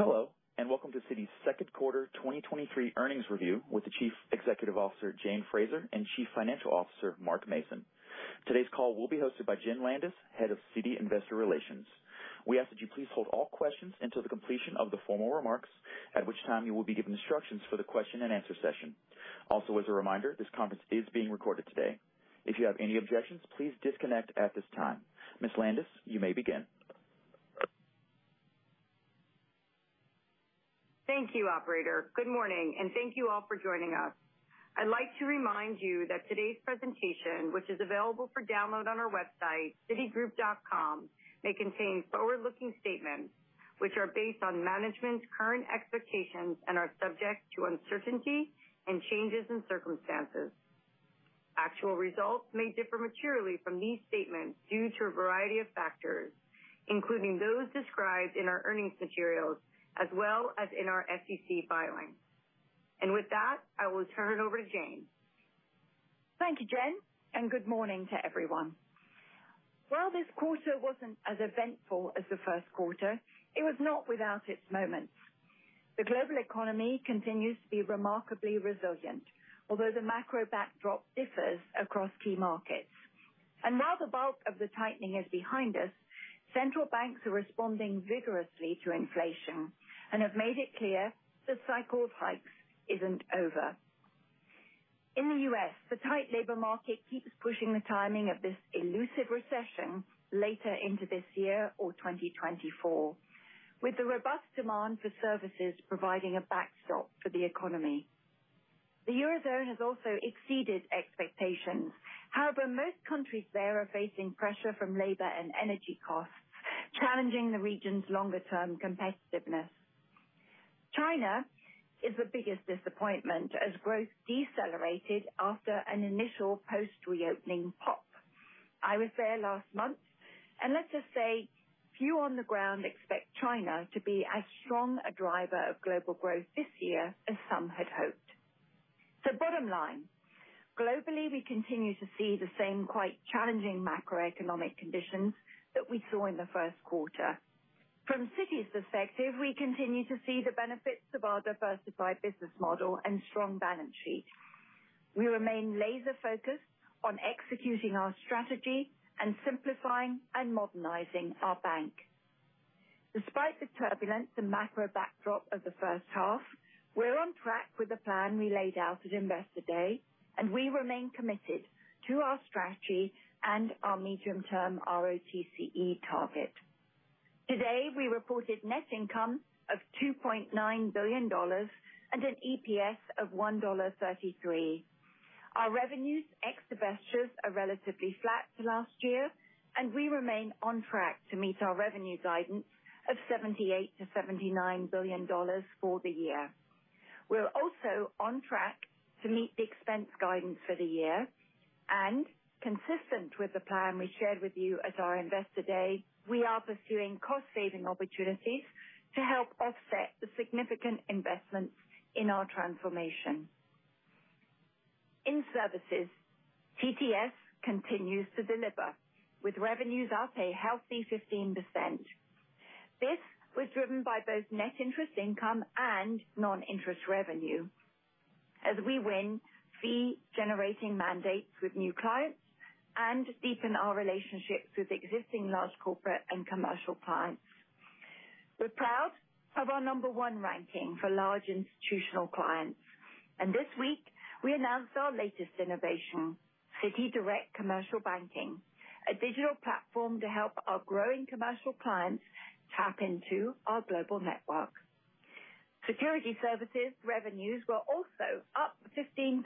Hello, and welcome to Citi's second quarter 2023 earnings review with the Chief Executive Officer, Jane Fraser, and Chief Financial Officer, Mark Mason. Today's call will be hosted by Jenn Landis, Head of Citi Investor Relations. We ask that you please hold all questions until the completion of the formal remarks, at which time you will be given instructions for the question and answer session. Also, as a reminder, this conference is being recorded today. If you have any objections, please disconnect at this time. Ms. Landis, you may begin. Thank you, operator. Good morning, and thank you all for joining us. I'd like to remind you that today's presentation, which is available for download on our website, citigroup.com, may contain forward-looking statements which are based on management's current expectations and are subject to uncertainty and changes in circumstances. Actual results may differ materially from these statements due to a variety of factors, including those described in our earnings materials as well as in our SEC filings. And with that, I will turn it over to Jane. Thank you, Jen, and good morning to everyone. While this quarter wasn't as eventful as the first quarter, it was not without its moments. The global economy continues to be remarkably resilient, although the macro backdrop differs across key markets. And while the bulk of the tightening is behind us, central banks are responding vigorously to inflation and have made it clear the cycle of hikes isn't over. In the U.S., the tight labor market keeps pushing the timing of this elusive recession later into this year or 2024, with the robust demand for services providing a backstop for the economy. The Eurozone has also exceeded expectations. However, most countries there are facing pressure from labor and energy costs, challenging the region's longer-term competitiveness. China is the biggest disappointment as growth decelerated after an initial post-reopening pop. I was there last month, and let's just say, few on the ground expect China to be as strong a driver of global growth this year as some had hoped. So bottom line, globally, we continue to see the same quite challenging macroeconomic conditions that we saw in the first quarter. From Citi's perspective, we continue to see the benefits of our diversified business model and strong balance sheet. We remain laser-focused on executing our strategy and simplifying and modernizing our bank. Despite the turbulence and macro backdrop of the first half, we're on track with the plan we laid out at Investor Day, and we remain committed to our strategy and our medium-term ROTCE target. Today, we reported net income of $2.9 billion and an EPS of $1.33. Our revenues, ex divestitures, are relatively flat to last year, and we remain on track to meet our revenue guidance of $78 billion-$79 billion for the year. We're also on track to meet the expense guidance for the year, and consistent with the plan we shared with you at our Investor Day, we are pursuing cost-saving opportunities to help offset the significant investments in our transformation. In services, TTS continues to deliver, with revenues up a healthy 15%. This was driven by both net interest income and non-interest revenue as we win fee-generating mandates with new clients and deepen our relationships with existing large corporate and commercial clients. We're proud of our number one ranking for large institutional clients, and this week we announced our latest innovation, CitiDirect Commercial Banking, a digital platform to help our growing commercial clients tap into our global network. Securities services revenues were also up 15%,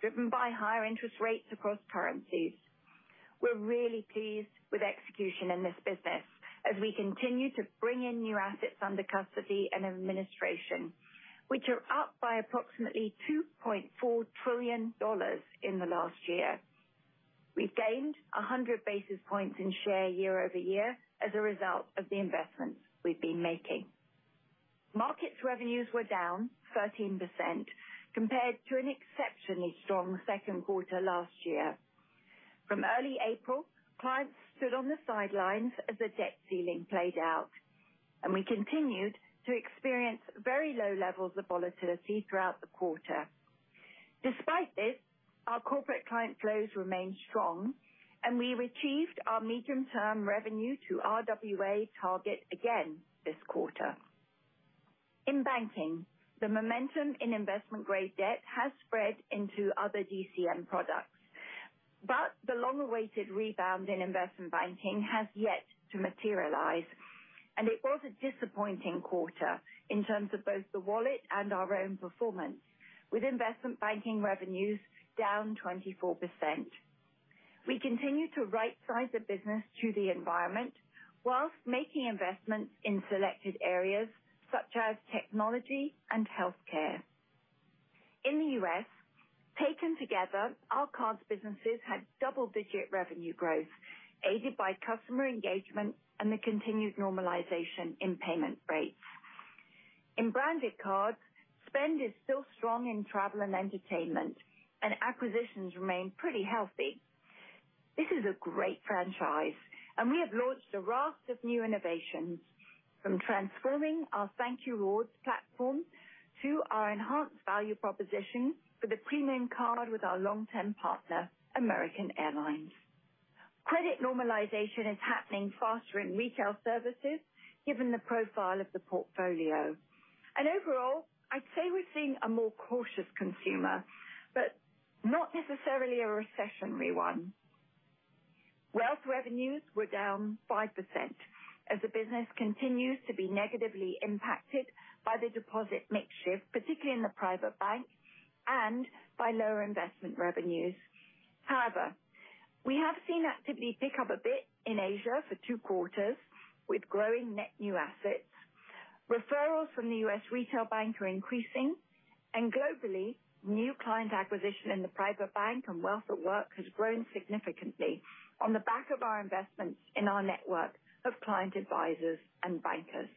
driven by higher interest rates across currencies. We're really pleased with execution in this business as we continue to bring in new assets under custody and administration, which are up by approximately $2.4 trillion in the last year. We've gained 100 basis points in share year-over-year as a result of the investments we've been making. Markets revenues were down 13% compared to an exceptionally strong second quarter last year. From early April, clients stood on the sidelines as the debt ceiling played out. and we continued to experience very low levels of volatility throughout the quarter. Despite this, our corporate client flows remained strong, and we achieved our medium-term revenue to RWA target again this quarter. In banking, the momentum in investment-grade debt has spread into other DCM products, but the long-awaited rebound in investment banking has yet to materialize, and it was a disappointing quarter in terms of both the wallet and our own performance, with investment banking revenues down 24%. We continue to right-size the business to the environment while making investments in selected areas such as technology and healthcare. In the U.S., taken together, our cards businesses had double-digit revenue growth, aided by customer engagement and the continued normalization in payment rates. In branded cards, spend is still strong in travel and entertainment, and acquisitions remain pretty healthy. This is a great franchise, and we have launched a raft of new innovations, from transforming our ThankYou Rewards platform to our enhanced value proposition for the premium card with our long-term partner, American Airlines. Credit normalization is happening faster in retail services, given the profile of the portfolio. And overall, I'd say we're seeing a more cautious consumer, but not necessarily a recessionary one. Wealth revenues were down 5% as the business continues to be negatively impacted by the deposit mix shift, particularly in the private bank and by lower investment revenues. However, we have seen activity pick up a bit in Asia for two quarters with growing net new assets. Referrals from the U.S. retail bank are increasing, and globally, new client acquisition in the private bank and Wealth at Work has grown significantly on the back of our investments in our network of client advisors and bankers.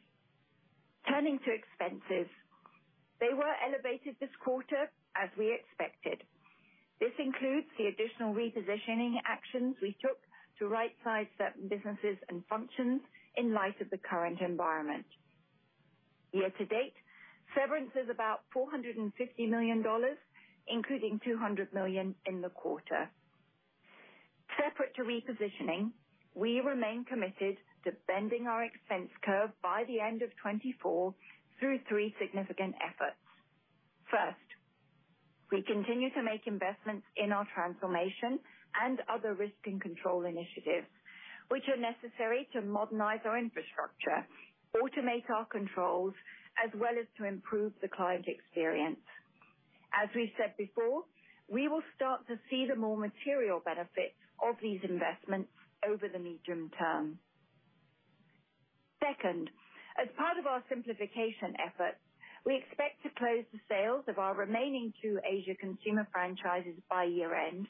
Turning to expenses. They were elevated this quarter as we expected. This includes the additional repositioning actions we took to right-size certain businesses and functions in light of the current environment. Year to date, severance is about $450 million, including 200 million in the quarter. Separate to repositioning, we remain committed to bending our expense curve by the end of 2024 through three significant efforts. First, we continue to make investments in our transformation and other risk and control initiatives, which are necessary to modernize our infrastructure, automate our controls, as well as to improve the client experience. As we said before, we will start to see the more material benefits of these investments over the medium term. Second, as part of our simplification efforts, we expect to close the sales of our remaining two Asia consumer franchises by year-end,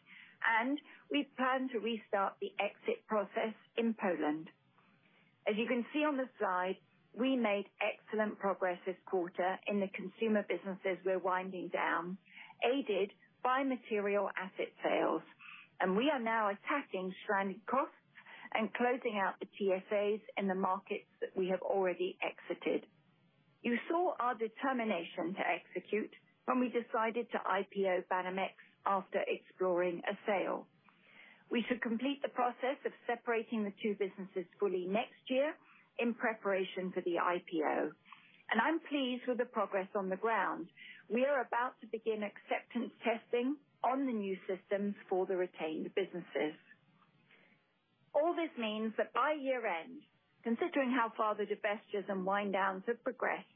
and we plan to restart the exit process in Poland. As you can see on the slide, we made excellent progress this quarter in the consumer businesses we're winding down, aided by material asset sales, and we are now attacking stranded costs and closing out the TSAs in the markets that we have already exited. You saw our determination to execute when we decided to IPO Banamex after exploring a sale. We should complete the process of separating the two businesses fully next year in preparation for the IPO, and I'm pleased with the progress on the ground. We are about to begin acceptance testing on the new systems for the retained businesses. All this means that by year-end, considering how far the divestitures and wind downs have progressed,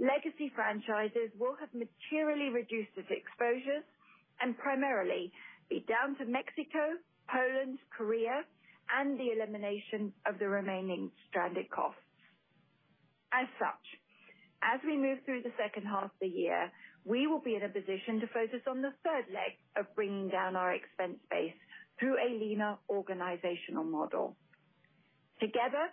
legacy franchises will have materially reduced its exposures and primarily be down to Mexico, Poland, Korea, and the elimination of the remaining stranded costs. As such, as we move through the second half of the year, we will be in a position to focus on the third leg of bringing down our expense base through a leaner organizational model. Together,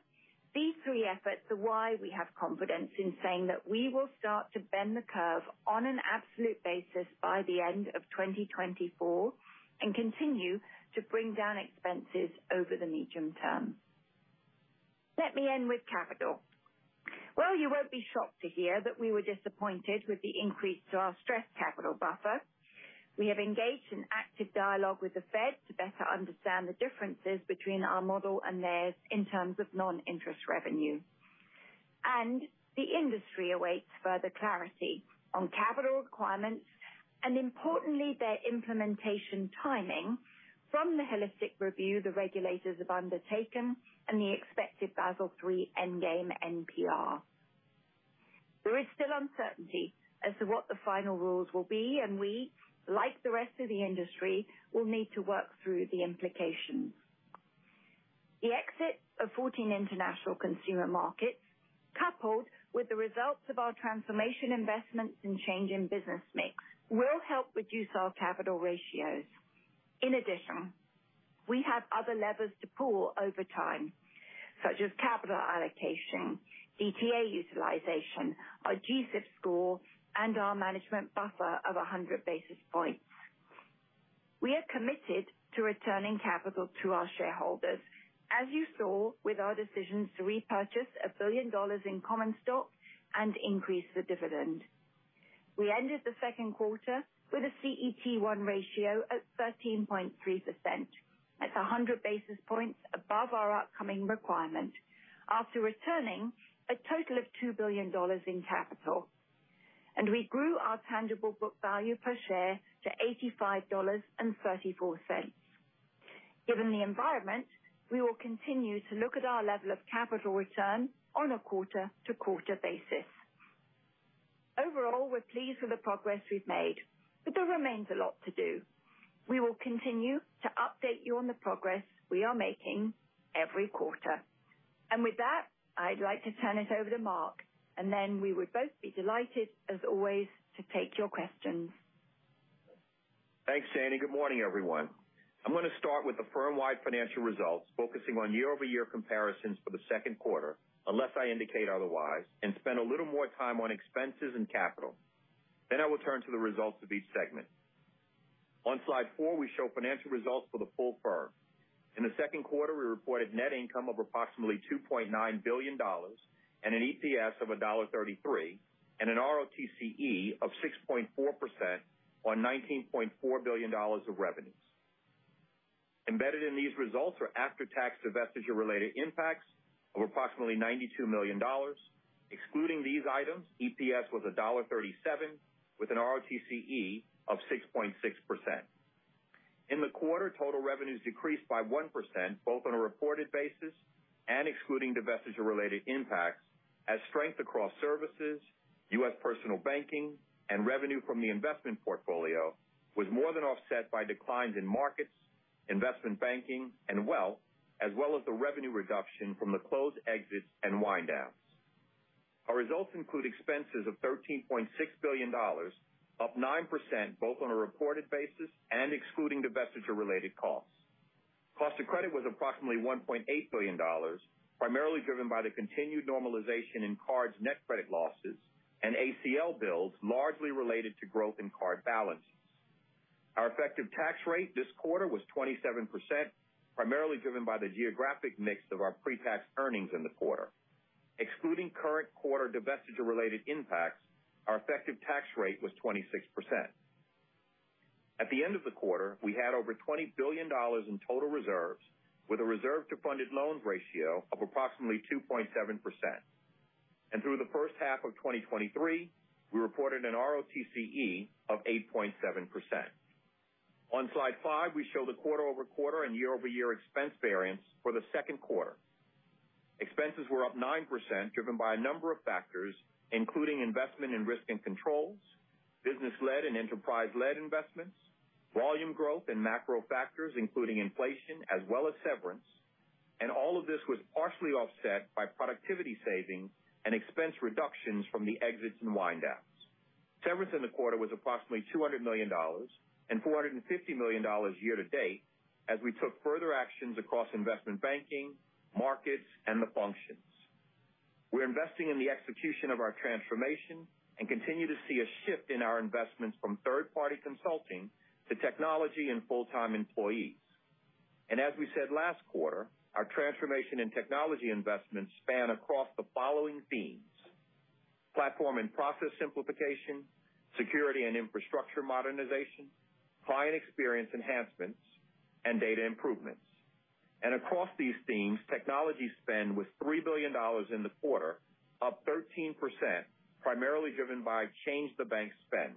these three efforts are why we have confidence in saying that we will start to bend the curve on an absolute basis by the end of 2024 and continue to bring down expenses over the medium term. Let me end with capital. Well, you won't be shocked to hear that we were disappointed with the increase to our stress capital buffer. We have engaged in active dialogue with the Fed to better understand the differences between our model and theirs in terms of non-interest revenue. And the industry awaits further clarity on capital requirements and importantly, their implementation timing from the holistic review the regulators have undertaken and the expected Basel III endgame NPR. There is still uncertainty as to what the final rules will be, and we, like the rest of the industry, will need to work through the implications. The exit of 14 international consumer markets, coupled with the results of our transformation investments and change in business mix, will help reduce our capital ratios. In addition, we have other levers to pull over time, such as capital allocation, DTA utilization, our G-SIB score, and our management buffer of 100 basis points. We are committed to returning capital to our shareholders, as you saw with our decisions to repurchase $1 billion in common stock and increase the dividend. We ended the second quarter with a CET1 ratio at 13.3%. That's 100 basis points above our upcoming requirement after returning a total of $2 billion in capital. And we grew our tangible book value per share to $85.34. Given the environment, we will continue to look at our level of capital return on a quarter-to-quarter basis. Overall, we're pleased with the progress we've made, but there remains a lot to do. We will continue to update you on the progress we are making every quarter. And with that, I'd like to turn it over to Mark, and then we would both be delighted, as always, to take your questions. Thanks, Jane. Good morning, everyone. I'm going to start with the firm-wide financial results, focusing on year-over-year comparisons for the second quarter, unless I indicate otherwise, and spend a little more time on expenses and capital. Then I will turn to the results of each segment. On slide four, we show financial results for the full firm. In the second quarter, we reported net income of approximately $2.9 billion and an EPS of $1.33, and an ROTCE of 6.4% on $19.4 billion of revenues. Embedded in these results are after-tax divestiture-related impacts of approximately $92 million. Excluding these items, EPS was $1.37, with an ROTCE of 6.6%. In the quarter, total revenues decreased by 1%, both on a reported basis and excluding divestiture-related impacts, as strength across services, U.S. personal banking, and revenue from the investment portfolio was more than offset by declines in markets, investment banking, and wealth, as well as the revenue reduction from the closed exits and wind downs. Our results include expenses of $13.6 billion, up 9%, both on a reported basis and excluding divestiture-related costs. Cost of credit was approximately $1.8 billion, primarily driven by the continued normalization in cards net credit losses and ACL builds, largely related to growth in card balances. Our effective tax rate this quarter was 27%, primarily driven by the geographic mix of our pre-tax earnings in the quarter. Excluding current quarter divestiture-related impacts, our effective tax rate was 26%. At the end of the quarter, we had over $20 billion in total reserves, with a reserve to funded loans ratio of approximately 2.7%. And through the first half of 2023, we reported an ROTCE of 8.7%. On slide five, we show the quarter-over-quarter and year-over-year expense variance for the second quarter. Expenses were up 9%, driven by a number of factors, including investment in risk and controls, business-led and enterprise-led investments, volume growth and macro factors, including inflation as well as severance. And all of this was partially offset by productivity savings and expense reductions from the exits and wind downs. Severance in the quarter was approximately $200 million and $450 million year to date, as we took further actions across investment banking, markets, and the functions. We're investing in the execution of our transformation and continue to see a shift in our investments from third-party consulting to technology and full-time employees. And as we said last quarter, our transformation and technology investments span across the following themes: platform and process simplification, security and infrastructure modernization, client experience enhancements, and data improvements. And across these themes, technology spend was $3 billion in the quarter, up 13%, primarily driven by Change the Bank spend.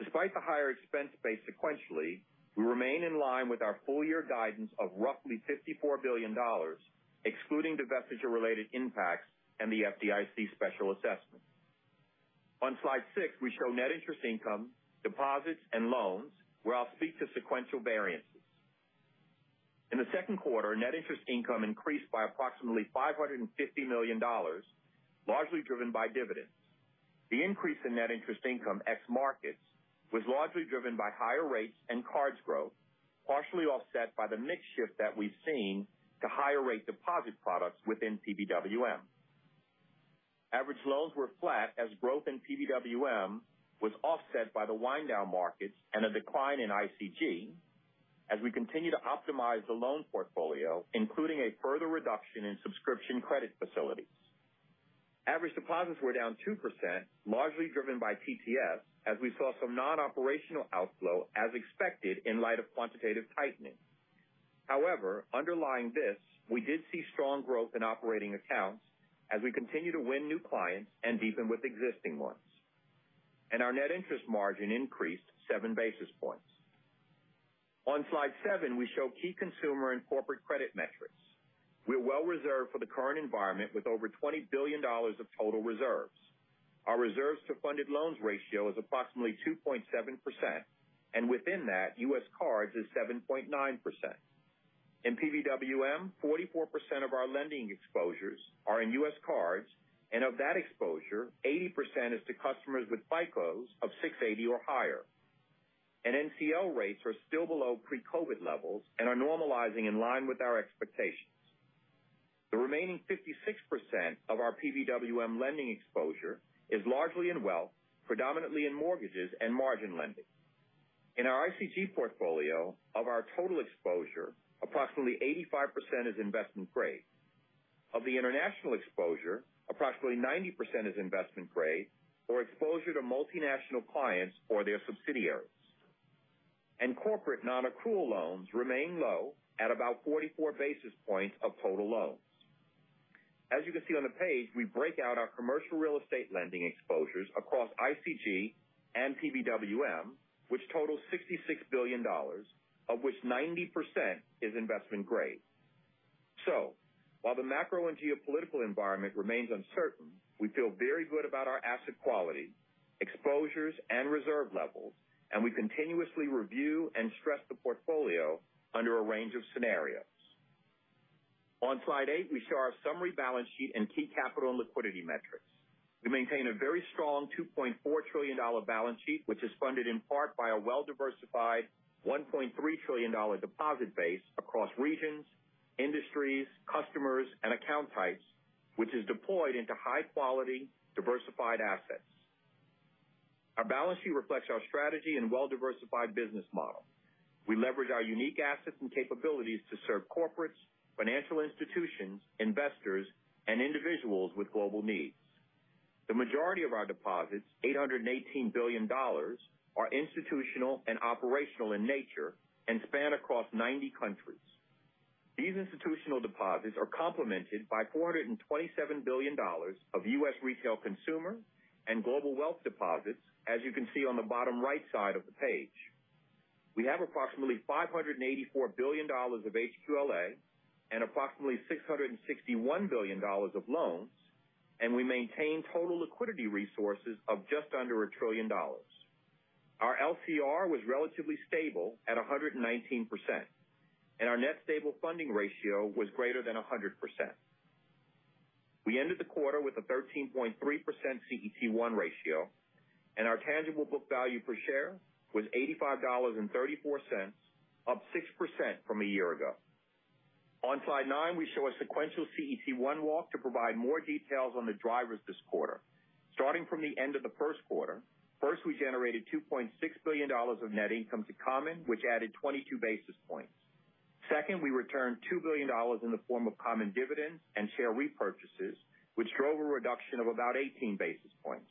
Despite the higher expense base sequentially, we remain in line with our full year guidance of roughly $54 billion, excluding divestiture-related impacts and the FDIC special assessment. On slide six, we show net interest income, deposits, and loans, where I'll speak to sequential variances. In the second quarter, net interest income increased by approximately $550 million, largely driven by dividends. The increase in net interest income ex markets was largely driven by higher rates and cards growth, partially offset by the mix shift that we've seen to higher rate deposit products within PBWM. Average loans were flat as growth in PBWM was offset by the wind down markets and a decline in ICG as we continue to optimize the loan portfolio, including a further reduction in subscription credit facilities. Average deposits were down 2%, largely driven by TTS, as we saw some non-operational outflow as expected in light of quantitative tightening. However, underlying this, we did see strong growth in operating accounts as we continue to win new clients and deepen with existing ones. And our net interest margin increased 7 basis points. On slide seven, we show key consumer and corporate credit metrics. We're well reserved for the current environment with over $20 billion of total reserves. Our reserves to funded loans ratio is approximately 2.7%, and within that, U.S. cards is 7.9%. In PBWM, 44% of our lending exposures are in U.S. cards, and of that exposure, 80% is to customers with FICOs of 680 or higher. And NCL rates are still below pre-COVID levels and are normalizing in line with our expectations. The remaining 56% of our PBWM lending exposure is largely in wealth, predominantly in mortgages and margin lending. In our ICG portfolio, of our total exposure, approximately 85% is investment grade. Of the international exposure, approximately 90% is investment grade or exposure to multinational clients or their subsidiaries. And corporate non-accrual loans remain low at about 44 basis points of total loans. As you can see on the page, we break out our commercial real estate lending exposures across ICG and PBWM, which totals $66 billion, of which 90% is investment grade. So, while the macro and geopolitical environment remains uncertain, we feel very good about our asset quality, exposures, and reserve levels, and we continuously review and stress the portfolio under a range of scenarios. On slide eight, we show our summary balance sheet and key capital and liquidity metrics. We maintain a very strong $2.4 trillion balance sheet, which is funded in part by a well-diversified $1.3 trillion deposit base across regions, industries, customers, and account types, which is deployed into high quality, diversified assets. Our balance sheet reflects our strategy and well-diversified business model. We leverage our unique assets and capabilities to serve corporates, financial institutions, investors, and individuals with global needs. The majority of our deposits, $818 billion, are institutional and operational in nature and span across 90 countries. These institutional deposits are complemented by $427 billion of U.S. retail consumer and global wealth deposits, as you can see on the bottom right side of the page. We have approximately $584 billion of HQLA and approximately $661 billion of loans, and we maintain total liquidity resources of just under $1 trillion. Our LCR was relatively stable at 119%, and our net stable funding ratio was greater than 100%. We ended the quarter with a 13.3% CET1 ratio, and our tangible book value per share was $85.34, up 6% from a year ago. On slide nine, we show a sequential CET1 walk to provide more details on the drivers this quarter. Starting from the end of the first quarter, first, we generated $2.6 billion of net income to common, which added 22 basis points. Second, we returned $2 billion in the form of common dividends and share repurchases, which drove a reduction of about 18 basis points.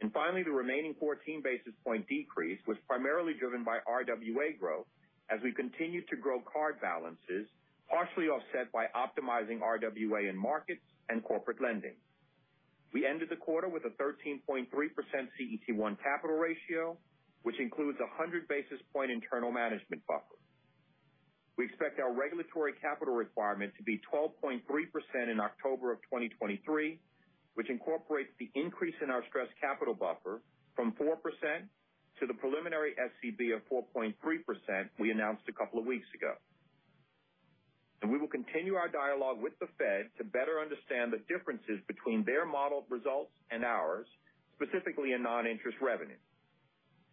And finally, the remaining 14 basis point decrease was primarily driven by RWA growth as we continued to grow card balances, partially offset by optimizing RWA in markets and corporate lending. We ended the quarter with a 13.3% CET1 capital ratio, which includes a 100 basis point internal management buffer. We expect our regulatory capital requirement to be 12.3% in October of 2023, which incorporates the increase in our stress capital buffer from 4% to the preliminary SCB of 4.3% we announced a couple of weeks ago. And we will continue our dialogue with the Fed to better understand the differences between their modeled results and ours, specifically in non-interest revenue.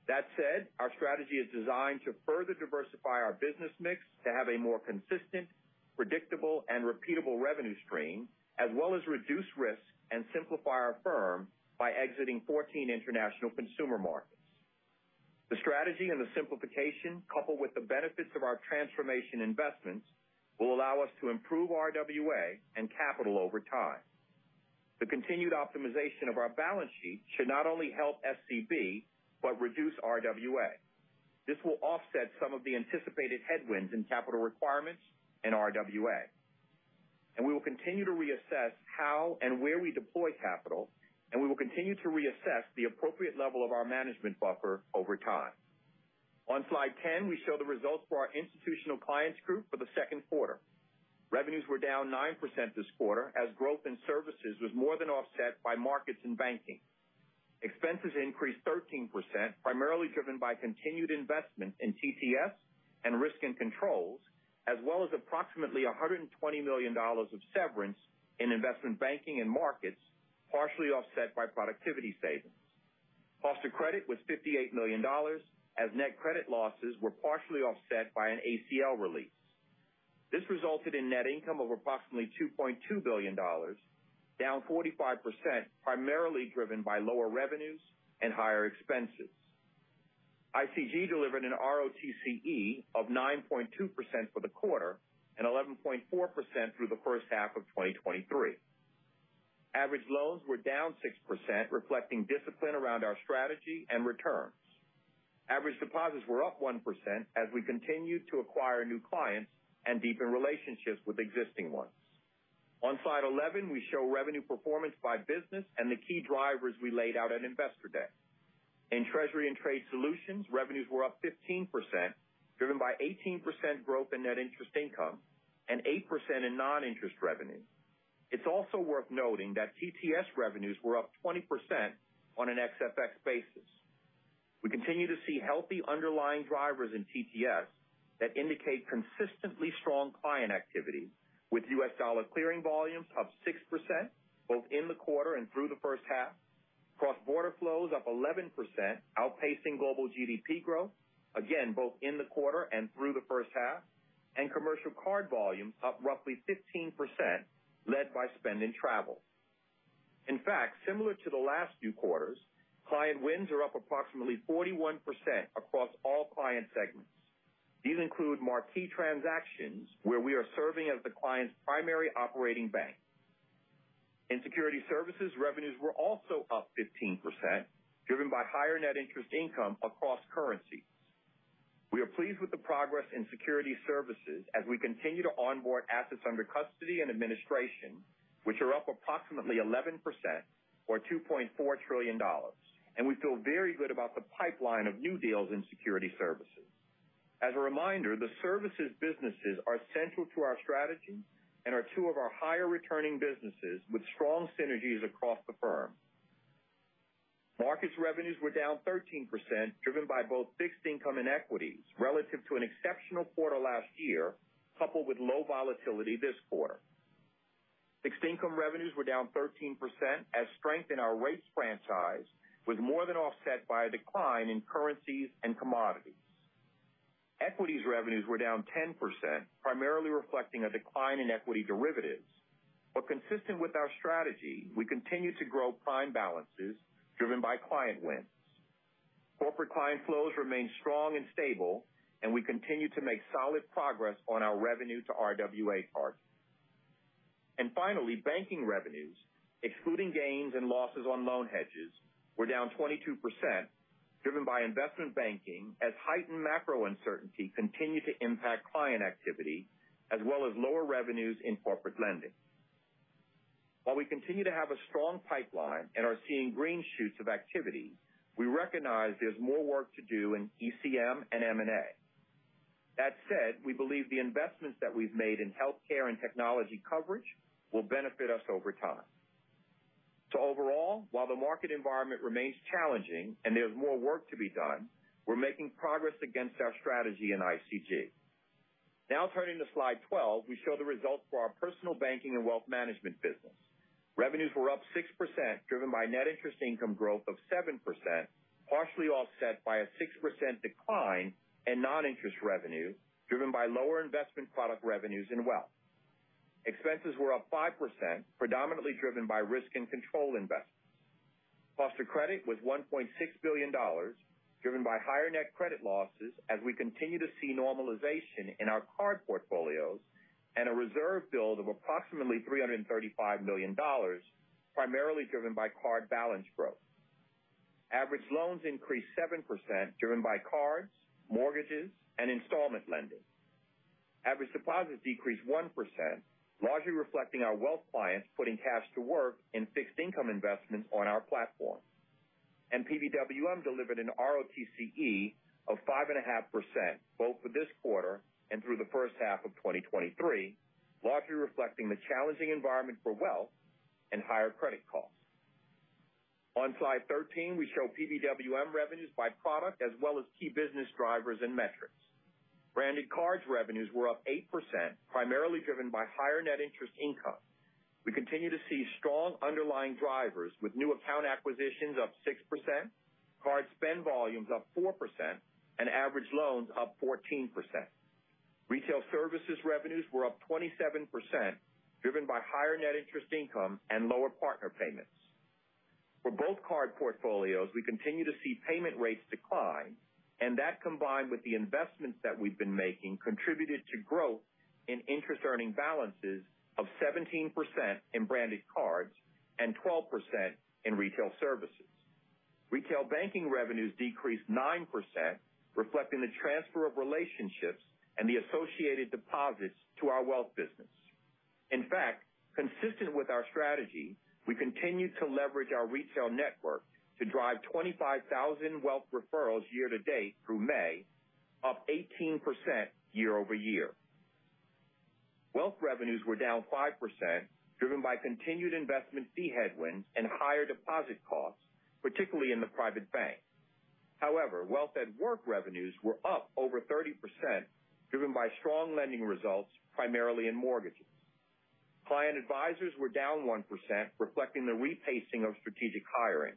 That said, our strategy is designed to further diversify our business mix to have a more consistent, predictable, and repeatable revenue stream, as well as reduce risk and simplify our firm by exiting 14 international consumer markets. The strategy and the simplification, coupled with the benefits of our transformation investments, will allow us to improve RWA and capital over time. The continued optimization of our balance sheet should not only help SCB, but reduce RWA. This will offset some of the anticipated headwinds in capital requirements and RWA. And we will continue to reassess how and where we deploy capital, and we will continue to reassess the appropriate level of our management buffer over time. On slide 10, we show the results for our Institutional Clients Group for the second quarter. Revenues were down 9% this quarter, as growth in services was more than offset by markets and banking. Expenses increased 13%, primarily driven by continued investment in TTS and risk and controls, as well as approximately $120 million of severance in investment banking and markets, partially offset by productivity savings. Cost of credit was $58 million, as net credit losses were partially offset by an ACL release. This resulted in net income of approximately $2.2 billion, down 45%, primarily driven by lower revenues and higher expenses. ICG delivered an ROTCE of 9.2% for the quarter and 11.4% through the first half of 2023. Average loans were down 6%, reflecting discipline around our strategy and returns. Average deposits were up 1% as we continued to acquire new clients and deepen relationships with existing ones. On slide 11, we show revenue performance by business and the key drivers we laid out at Investor Day. In Treasury and Trade Solutions, revenues were up 15%, driven by 18% growth in net interest income and 8% in non-interest revenue. It's also worth noting that TTS revenues were up 20% on an ex-FX basis. We continue to see healthy underlying drivers in TTS that indicate consistently strong client activity, with U.S. dollar clearing volumes up 6%, both in the quarter and through the first half. Cross-border flows up 11%, outpacing global GDP growth, again, both in the quarter and through the first half. And commercial card volumes up roughly 15%, led by spend and travel. In fact, similar to the last few quarters, client wins are up approximately 41% across all client segments. These include marquee transactions, where we are serving as the client's primary operating bank. In Securities Services, revenues were also up 15%, driven by higher net interest income across currencies. We are pleased with the progress in Securities Services as we continue to onboard assets under custody and administration, which are up approximately 11% or $2.4 trillion. And we feel very good about the pipeline of new deals in Securities Services. As a reminder, the services businesses are central to our strategy and are two of our higher returning businesses with strong synergies across the firm. Markets revenues were down 13%, driven by both fixed income and equities, relative to an exceptional quarter last year, coupled with low volatility this quarter. Fixed income revenues were down 13%, as strength in our rates franchise was more than offset by a decline in currencies and commodities. Equities revenues were down 10%, primarily reflecting a decline in equity derivatives. But consistent with our strategy, we continue to grow prime balances driven by client wins. Corporate client flows remain strong and stable, and we continue to make solid progress on our revenue to RWA target. And finally, banking revenues excluding gains and losses on loan hedges, were down 22%, driven by investment banking as heightened macro uncertainty continued to impact client activity, as well as lower revenues in corporate lending. While we continue to have a strong pipeline and are seeing green shoots of activity, we recognize there's more work to do in ECM and M&A. That said, we believe the investments that we've made in healthcare and technology coverage will benefit us over time. Overall, while the market environment remains challenging and there's more work to be done, we're making progress against our strategy in ICG. Now turning to slide 12, we show the results for our personal banking and wealth management business. Revenues were up 6%, driven by net interest income growth of 7%, partially offset by a 6% decline in non-interest revenue, driven by lower investment product revenues in wealth. Expenses were up 5%, predominantly driven by risk and control investments. Cost of credit was $1.6 billion, driven by higher net credit losses as we continue to see normalization in our card portfolios and a reserve build of approximately $335 million, primarily driven by card balance growth. Average loans increased 7%, driven by cards, mortgages, and installment lending. Average deposits decreased 1%, largely reflecting our wealth clients putting cash to work in fixed income investments on our platform. And PBWM delivered an ROTCE of 5.5%, both for this quarter and through the first half of 2023, largely reflecting the challenging environment for wealth and higher credit costs. On slide 13, we show PBWM revenues by product as well as key business drivers and metrics. Branded cards revenues were up 8%, primarily driven by higher net interest income. We continue to see strong underlying drivers with new account acquisitions up 6%, card spend volumes up 4%, and average loans up 14%. Retail services revenues were up 27%, driven by higher net interest income and lower partner payments. For both card portfolios, we continue to see payment rates decline, and that, combined with the investments that we've been making, contributed to growth in interest earning balances of 17% in branded cards and 12% in retail services. Retail banking revenues decreased 9%, reflecting the transfer of relationships and the associated deposits to our wealth business. In fact, consistent with our strategy, we continue to leverage our retail network to drive 25,000 wealth referrals year to date through May, up 18% year-over-year. Wealth revenues were down 5%, driven by continued investment fee headwinds and higher deposit costs, particularly in the private bank. However, Wealth at Work revenues were up over 30%, driven by strong lending results, primarily in mortgages. Client advisors were down 1%, reflecting the repacing of strategic hiring.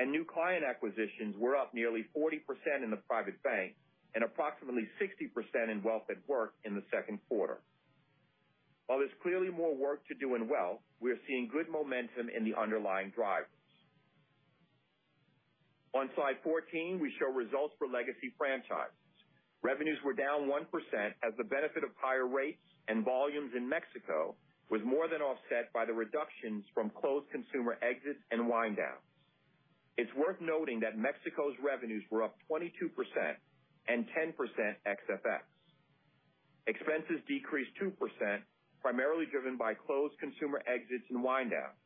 And new client acquisitions were up nearly 40% in the private bank and approximately 60% in Wealth at Work in the second quarter. While there's clearly more work to do in wealth, we are seeing good momentum in the underlying drivers. On slide 14, we show results for legacy franchises. Revenues were down 1% as the benefit of higher rates and volumes in Mexico was more than offset by the reductions from closed consumer exits and wind downs. It's worth noting that Mexico's revenues were up 22% and 10% ex-FX. Expenses decreased 2%, primarily driven by closed consumer exits and wind downs.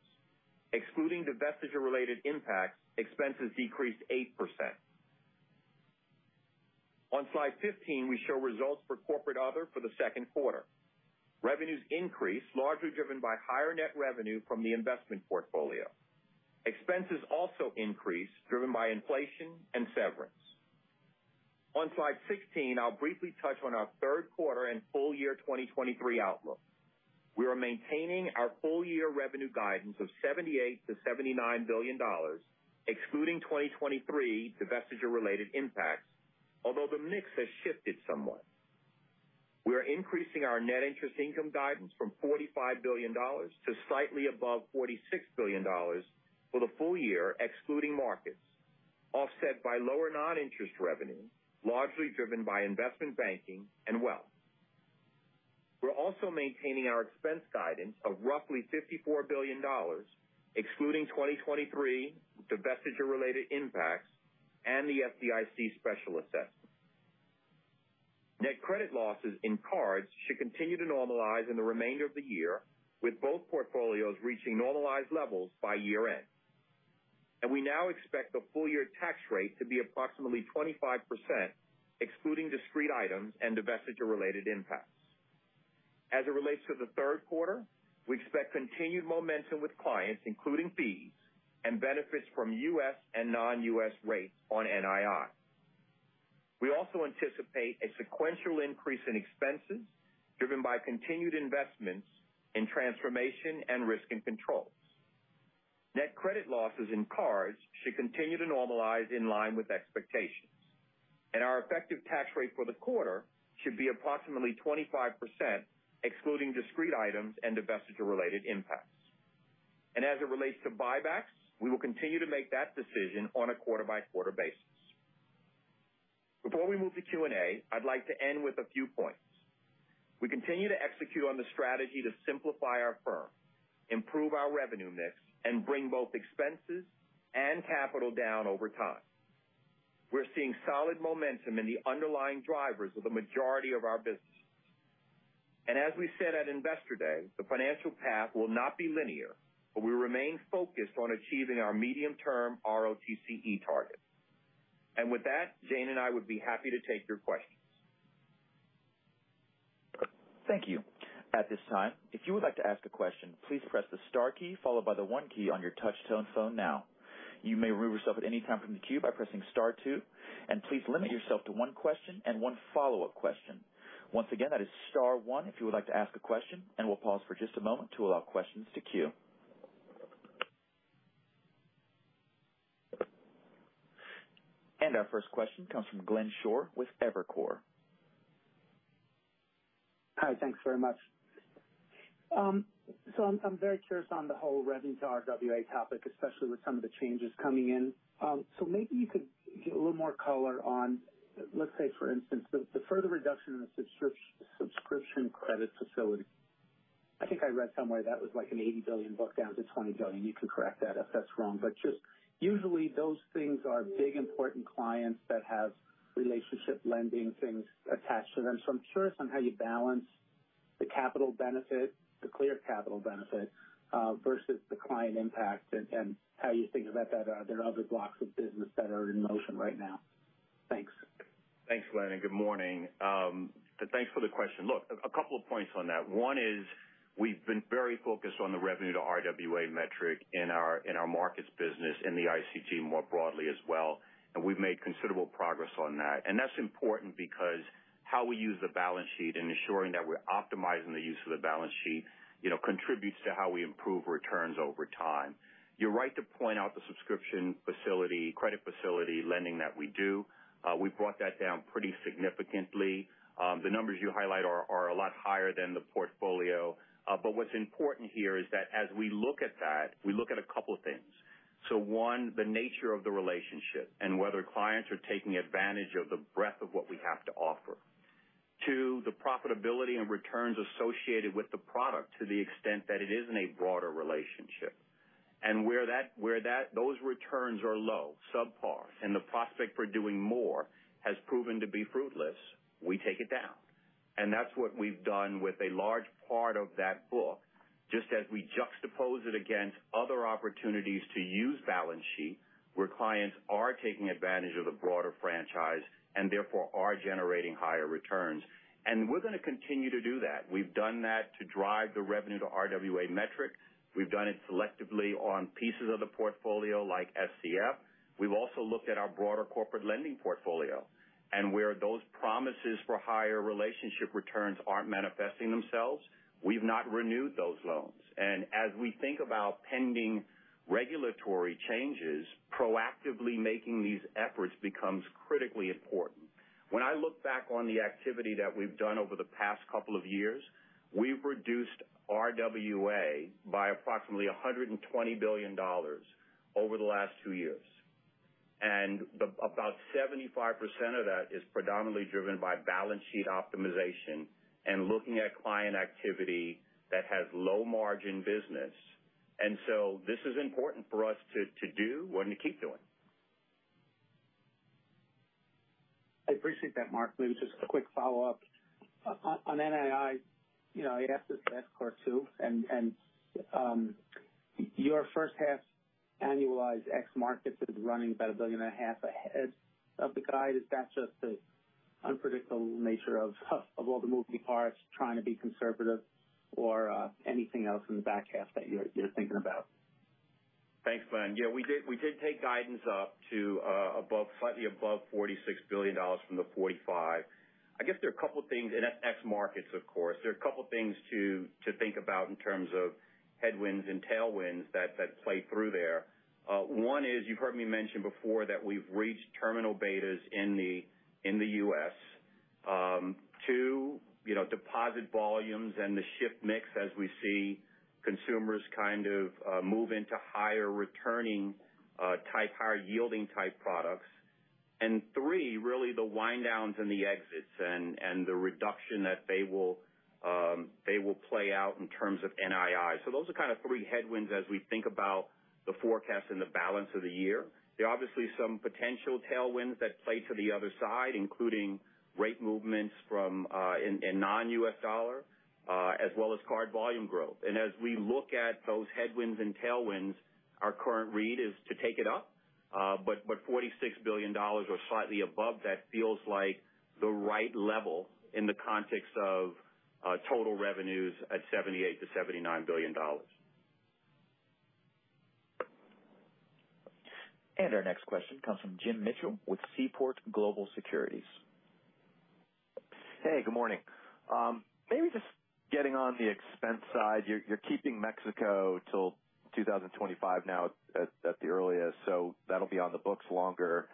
Excluding divestiture-related impacts, expenses decreased 8%. On slide 15, we show results for corporate other for the second quarter. Revenues increased, largely driven by higher net revenue from the investment portfolio. Expenses also increased, driven by inflation and severance. On slide 16, I'll briefly touch on our third quarter and full year 2023 outlook. We are maintaining our full year revenue guidance of $78 billion-$79 billion, excluding 2023 divestiture-related impacts, although the mix has shifted somewhat. We are increasing our net interest income guidance from $45 billion to slightly above $46 billion for the full year, excluding markets, offset by lower non-interest revenue, largely driven by investment banking and wealth. We're also maintaining our expense guidance of roughly $54 billion, excluding 2023 divestiture-related impacts and the FDIC special assessment. Net credit losses in cards should continue to normalize in the remainder of the year, with both portfolios reaching normalized levels by year-end. We now expect the full year tax rate to be approximately 25%, excluding discrete items and divestiture-related impacts. As it relates to the third quarter, we expect continued momentum with clients, including fees and benefits from U.S. and non-U.S. rates on NII. We also anticipate a sequential increase in expenses, driven by continued investments in transformation and risk and controls. Net credit losses in cards should continue to normalize in line with expectations, and our effective tax rate for the quarter should be approximately 25%, excluding discrete items and divestiture-related impacts. And as it relates to buybacks, we will continue to make that decision on a quarter-by-quarter basis. Before we move to Q&A, I'd like to end with a few points. We continue to execute on the strategy to simplify our firm, improve our revenue mix, and bring both expenses and capital down over time. We're seeing solid momentum in the underlying drivers of the majority of our businesses. And as we said at Investor Day, the financial path will not be linear, but we remain focused on achieving our medium-term ROTCE target. And with that, Jane and I would be happy to take your questions. Thank you. At this time, if you would like to ask a question, please press the star key followed by the one key on your touch-tone phone now. You may remove yourself at any time from the queue by pressing star two, and please limit yourself to one question and one follow-up question. Once again, that is star one if you would like to ask a question, and we'll pause for just a moment to allow questions to queue. And our first question comes from Glenn Schorr with Evercore. Hi, thanks very much. I'm very curious on the whole revenue to RWA topic, especially with some of the changes coming in. Um so maybe you could give a little more color on, let's say, for instance, the further reduction in the subscription credit facility. I think I read somewhere that was like an 80 billion book down to 20 billion. You can correct that if that's wrong. But just usually those things are big, important clients that have relationship lending things attached to them. So I'm curious on how you balance the capital benefit, the clear capital benefit, uh, versus the client impact and how you think about that. Uh, are there other blocks of business that are in motion right now? Thanks. Thanks, Glenn, and good morning. Um, thanks for the question. Look, a couple of points on that. One is we've been very focused on the revenue to RWA metric in our in our markets business, in the ICG more broadly as well, and we've made considerable progress on that. And that's important because how we use the balance sheet and ensuring that we're optimizing the use of the balance sheet, you know, contributes to how we improve returns over time. You're right to point out the subscription facility, credit facility lending that we do. Uh, We've brought that down pretty significantly. Um, the numbers you highlight are a lot higher than the portfolio. Uh, but what's important here is that as we look at that, we look at a couple of things. So one, the nature of the relationship and whether clients are taking advantage of the breadth of what we have to offer. Two, the profitability and returns associated with the product to the extent that it is in a broader relationship. And where that where that those returns are low, subpar, and the prospect for doing more has proven to be fruitless, we take it down. And that's what we've done with a large part of that book, just as we juxtapose it against other opportunities to use balance sheet, where clients are taking advantage of the broader franchise and therefore are generating higher returns. And we're going to continue to do that. We've done that to drive the revenue to RWA metric. We've done it selectively on pieces of the portfolio like SCF. We've also looked at our broader corporate lending portfolio, and where those promises for higher relationship returns aren't manifesting themselves, we've not renewed those loans. And as we think about pending regulatory changes, proactively making these efforts becomes critically important. When I look back on the activity that we've done over the past couple of years, we've reduced RWA by approximately $120 billion over the last two years. And about 75% of that is predominantly driven by balance sheet optimization and looking at client activity that has low margin business. And so this is important for us to to do and to keep doing. I appreciate that, Mark. Maybe just a quick follow-up. On NII, you know, I asked this last quarter too, and um your first half annualized ex markets is running about $1.5 billion ahead of the guide. Is that just the unpredictable nature of of all the moving parts trying to be conservative or uh, anything else in the back half that you're thinking about? Thanks, Glenn. Yeah, we did we did take guidance up to uh above slightly above $46 billion from the $45 billion. I guess there are a couple things, and that's ex markets, of course. There are a couple things to to think about in terms of headwinds and tailwinds that that play through there. Uh, one is, you've heard me mention before that we've reached terminal betas in the in the U.S. Um, two, you know, deposit volumes and the shift mix as we see consumers kind of move into higher returning type, higher yielding type products. And Three, really the wind downs and the exits and the reduction that they will um they will play out in terms of NII. So those are kind of three headwinds as we think about the forecast and the balance of the year. There are obviously some potential tailwinds that play to the other side, including rate movements from uh, in non-U.S. dollar uh, as well as card volume growth. And as we look at those headwinds and tailwinds, our current read is to take it up. Uh but $46 billion or slightly above that feels like the right level in the context of uh, total revenues at $78 billion-$79 billion. And our next question comes from Jim Mitchell with Seaport Global Securities. Hey, good morning. Um, maybe just getting on the expense side, you're keeping Mexico till 2025 now at the earliest, so that'll be on the books longer.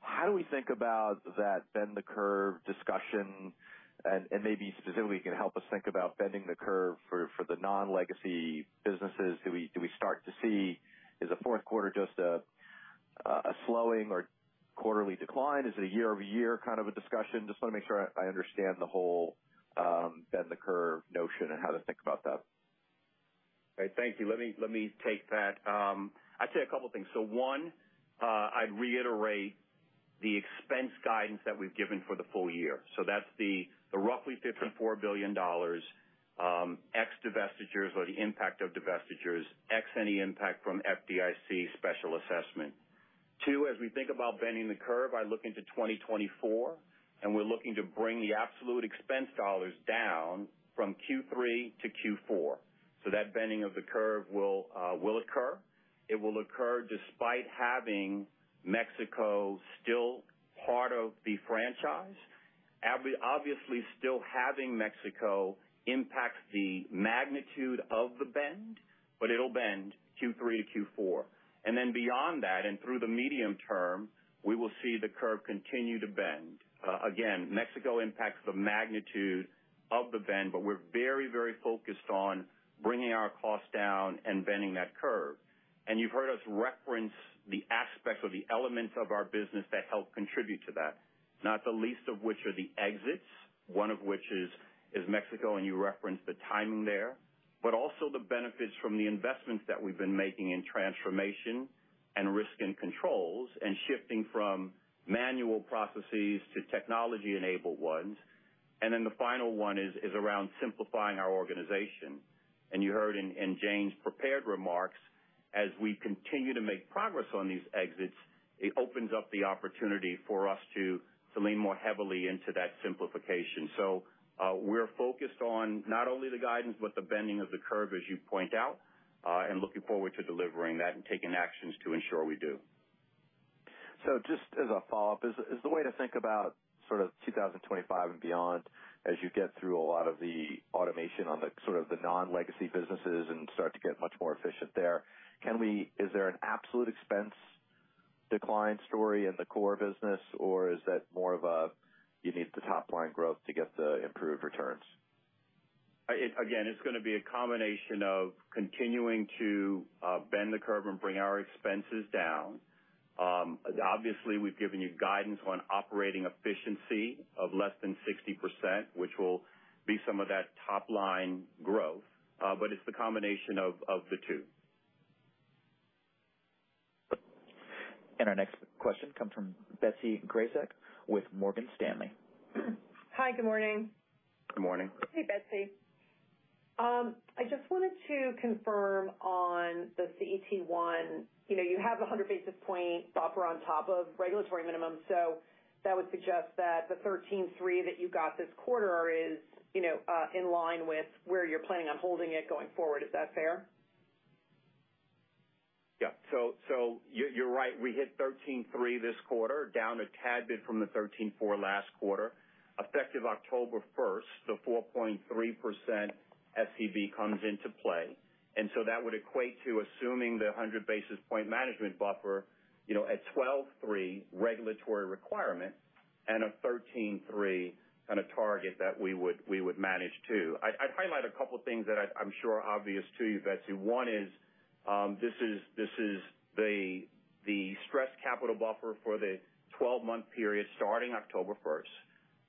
How do we think about that bend the curve discussion? And maybe specifically, you can help us think about bending the curve for the non-legacy businesses. Do we do we start to see, is the fourth quarter just a slowing or quarterly decline? Is it a year-over-year kind of a discussion? Just wanna make sure I understand the whole um bend the curve notion and how to think about that. Okay. Thank you. Let me let me take that. Um I'd say a couple things. So one, uh I'd reiterate the expense guidance that we've given for the full year. So that's the roughly $54 billion, um ex divestitures or the impact of divestitures, ex any impact from FDIC special assessment. Two, as we think about bending the curve, I look into 2024, and we're looking to bring the absolute expense dollars down from Q3 to Q4. So That bending of the curve will uh will occur. It will occur despite having Mexico still part of the franchise. Obviously, still having Mexico impacts the magnitude of the bend, but it'll bend Q3 to Q4. And then beyond that, and through the medium term, we will see the curve continue to bend. Uh, again, Mexico impacts the magnitude of the bend, but we're very, very focused on bringing our costs down and bending that curve. And you've heard us reference the aspects or the elements of our business that help contribute to that, not the least of which are the exits, one of which is is Mexico, and you referenced the timing there, but also the benefits from the investments that we've been making in transformation and risk and controls, and shifting from manual processes to technology-enabled ones. And then the final one is around simplifying our organization. And you heard in Jane's prepared remarks, as we continue to make progress on these exits, it opens up the opportunity for us to lean more heavily into that simplification. Uh, we're focused on not only the guidance, but the bending of the curve, as you point out, uh, and looking forward to delivering that and taking actions to ensure we do. So just as a follow-up, is the way to think about sort of 2025 and beyond as you get through a lot of the automation on the sort of the non-legacy businesses and start to get much more efficient there, is there an absolute expense decline story in the core business, or is that more of a, you need the top line growth to get the improved returns? Again, it's gonna be a combination of continuing to uh, bend the curve and bring our expenses down. Um, obviously, we've given you guidance on operating efficiency of less than 60%, which will be some of that top-line growth, uh, but it's the combination of the two. And our next question comes from Betsy Graseck with Morgan Stanley. Hi, good morning. Good morning. Hey, Betsy. Um, I just wanted to confirm on the CET1. You know, you have a 100 basis point buffer on top of regulatory minimum, so that would suggest that the 13.3 that you got this quarter is, you know, uh, in line with where you're planning on holding it going forward. Is that fair? Yeah. So so you're right. We hit 13.3 this quarter, down a tad bit from the 13.4 last quarter. Effective October 1st, the 4.3% SCB comes into play. And so that would equate to assuming the 100 basis point management buffer, you know, at 12.3 regulatory requirement and a 13.3 kind of target that we would we would manage to. I'd highlight a couple things that I'm sure are obvious to you, Betsy. One is, Um, this is this is the the stress capital buffer for the 12-month period starting October 1st.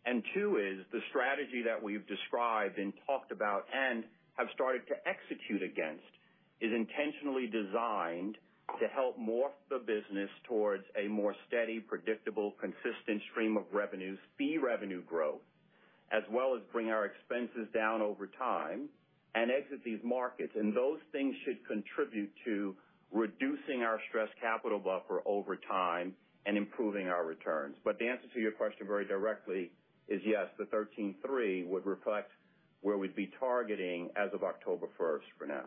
And Two is the strategy that we've described and talked about and have started to execute against is intentionally designed to help morph the business towards a more steady, predictable, consistent stream of revenues, fee revenue growth, as well as bring our expenses down over time and exit these markets. And those things should contribute to reducing our stress capital buffer over time and improving our returns. But the answer to your question very directly is yes, the 13.3 would reflect where we'd be targeting as of October 1st for now.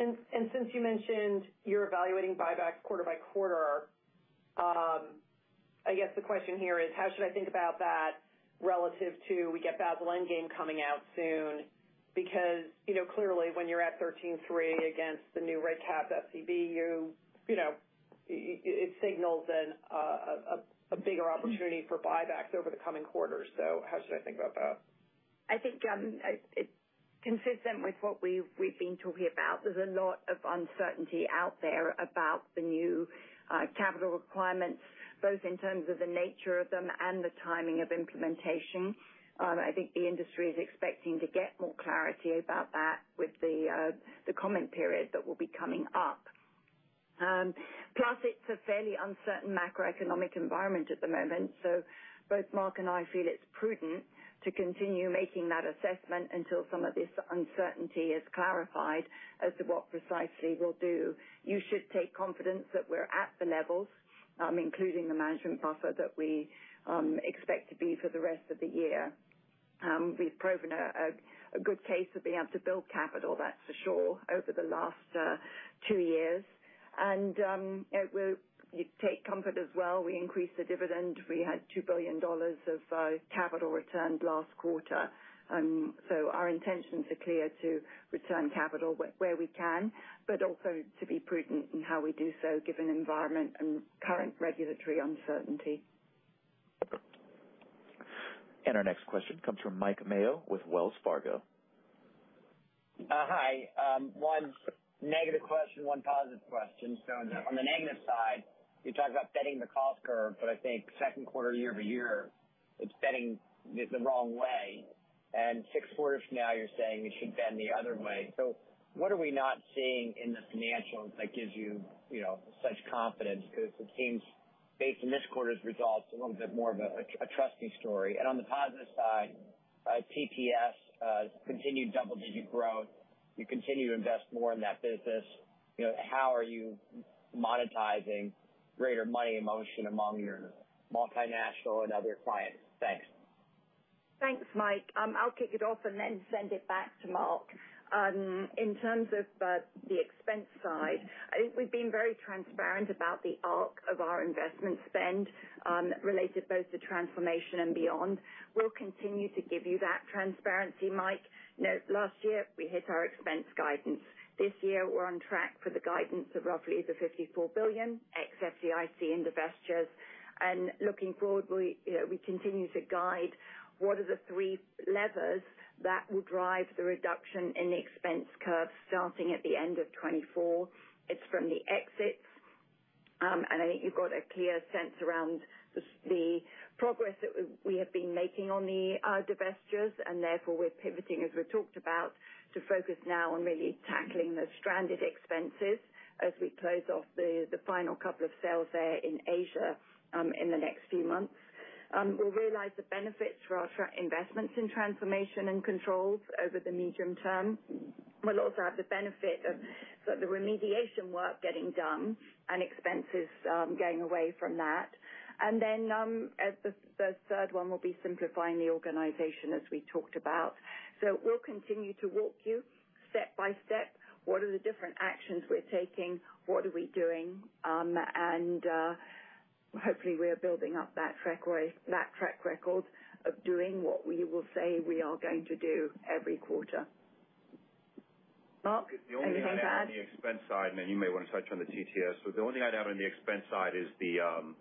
And and since you mentioned you're evaluating buybacks quarter by quarter, um I guess the question here is how should I think about that relative to we get Basel Endgame coming out soon? Because, you know, clearly when you're at 13.3 against the new reg cap SCB, you know, it signals uh, a bigger opportunity for buybacks over the coming quarters. So how should I think about that? I think um, it's consistent with what we've we've been talking about. There's a lot of uncertainty out there about the new uh, capital requirements, both in terms of the nature of them and the timing of implementation. Um, I think the industry is expecting to get more clarity about that with the uh, comment period that will be coming up. Um, plus it's a fairly uncertain macroeconomic environment at the moment. So both Mark and I feel it's prudent to continue making that assessment until some of this uncertainty is clarified as to what precisely we'll do. You should take confidence that we're at the levels, um, including the management buffer that we expect to be for the rest of the year. We've proven a good case of being able to build capital, that's for sure, over the last two years. And um it will you take comfort as well. We increased the dividend. We had $2 billion of capital returned last quarter. Um so our intentions are clear to return capital where we can, but also to be prudent in how we do so given environment and current regulatory uncertainty. And our next question comes from Mike Mayo with Wells Fargo. Uh, hi. Um, one negative question, one positive question. So on the negative side, you talked about bending the cost curve, but I think second quarter year-over-year, it's bending the wrong way. Six quarters from now, you're saying it should bend the other way. So what are we not seeing in the financials that gives you you know, such confidence? Because it seems based on this quarter's results, a little bit more of a trusting story. And on the positive side, uh, TTS uh, continued double-digit growth. You continue to invest more in that business. You know, how are you monetizing greater money in motion among your multinational and other clients? Thanks. Thanks, Mike. Um, I'll kick it off and then send it back to Mark. Um, in terms of uh, the expense side, I think we've been very transparent about the arc of our investment spend, um, related both to transformation and beyond. We'll continue to give you that transparency, Mike. You know, last year we hit our expense guidance. This year we're on track for the guidance of roughly the 54 billion ex FDIC and divestitures. Looking forward, we, you know, we continue to guide what are the three levers will drive the reduction in the expense curve starting at the end of 2024. It's from the exits um, and I think you've got a clear sense around the progress that we have been making on the uh, divestitures, and therefore we're pivoting, as we talked about, to focus now on really tackling the stranded expenses as we close off the final couple of sales there in Asia um, in the next few months. Um, we'll realize the benefits for our investments in transformation and controls over the medium term. We'll also have the benefit of the remediation work getting done and expenses um, going away from that. And then, um, uh, the third one will be simplifying the organization, as we talked about. So we'll continue to walk you step by step, what are the different actions we're taking, what are we doing, and uh, hopefully we are building up that track record of doing what we will say we are going to do every quarter. Mark, anything to add? The only thing I'd add on the expense side, and then you may want to touch on the TTS. The only thing I'd add on the expense side is um,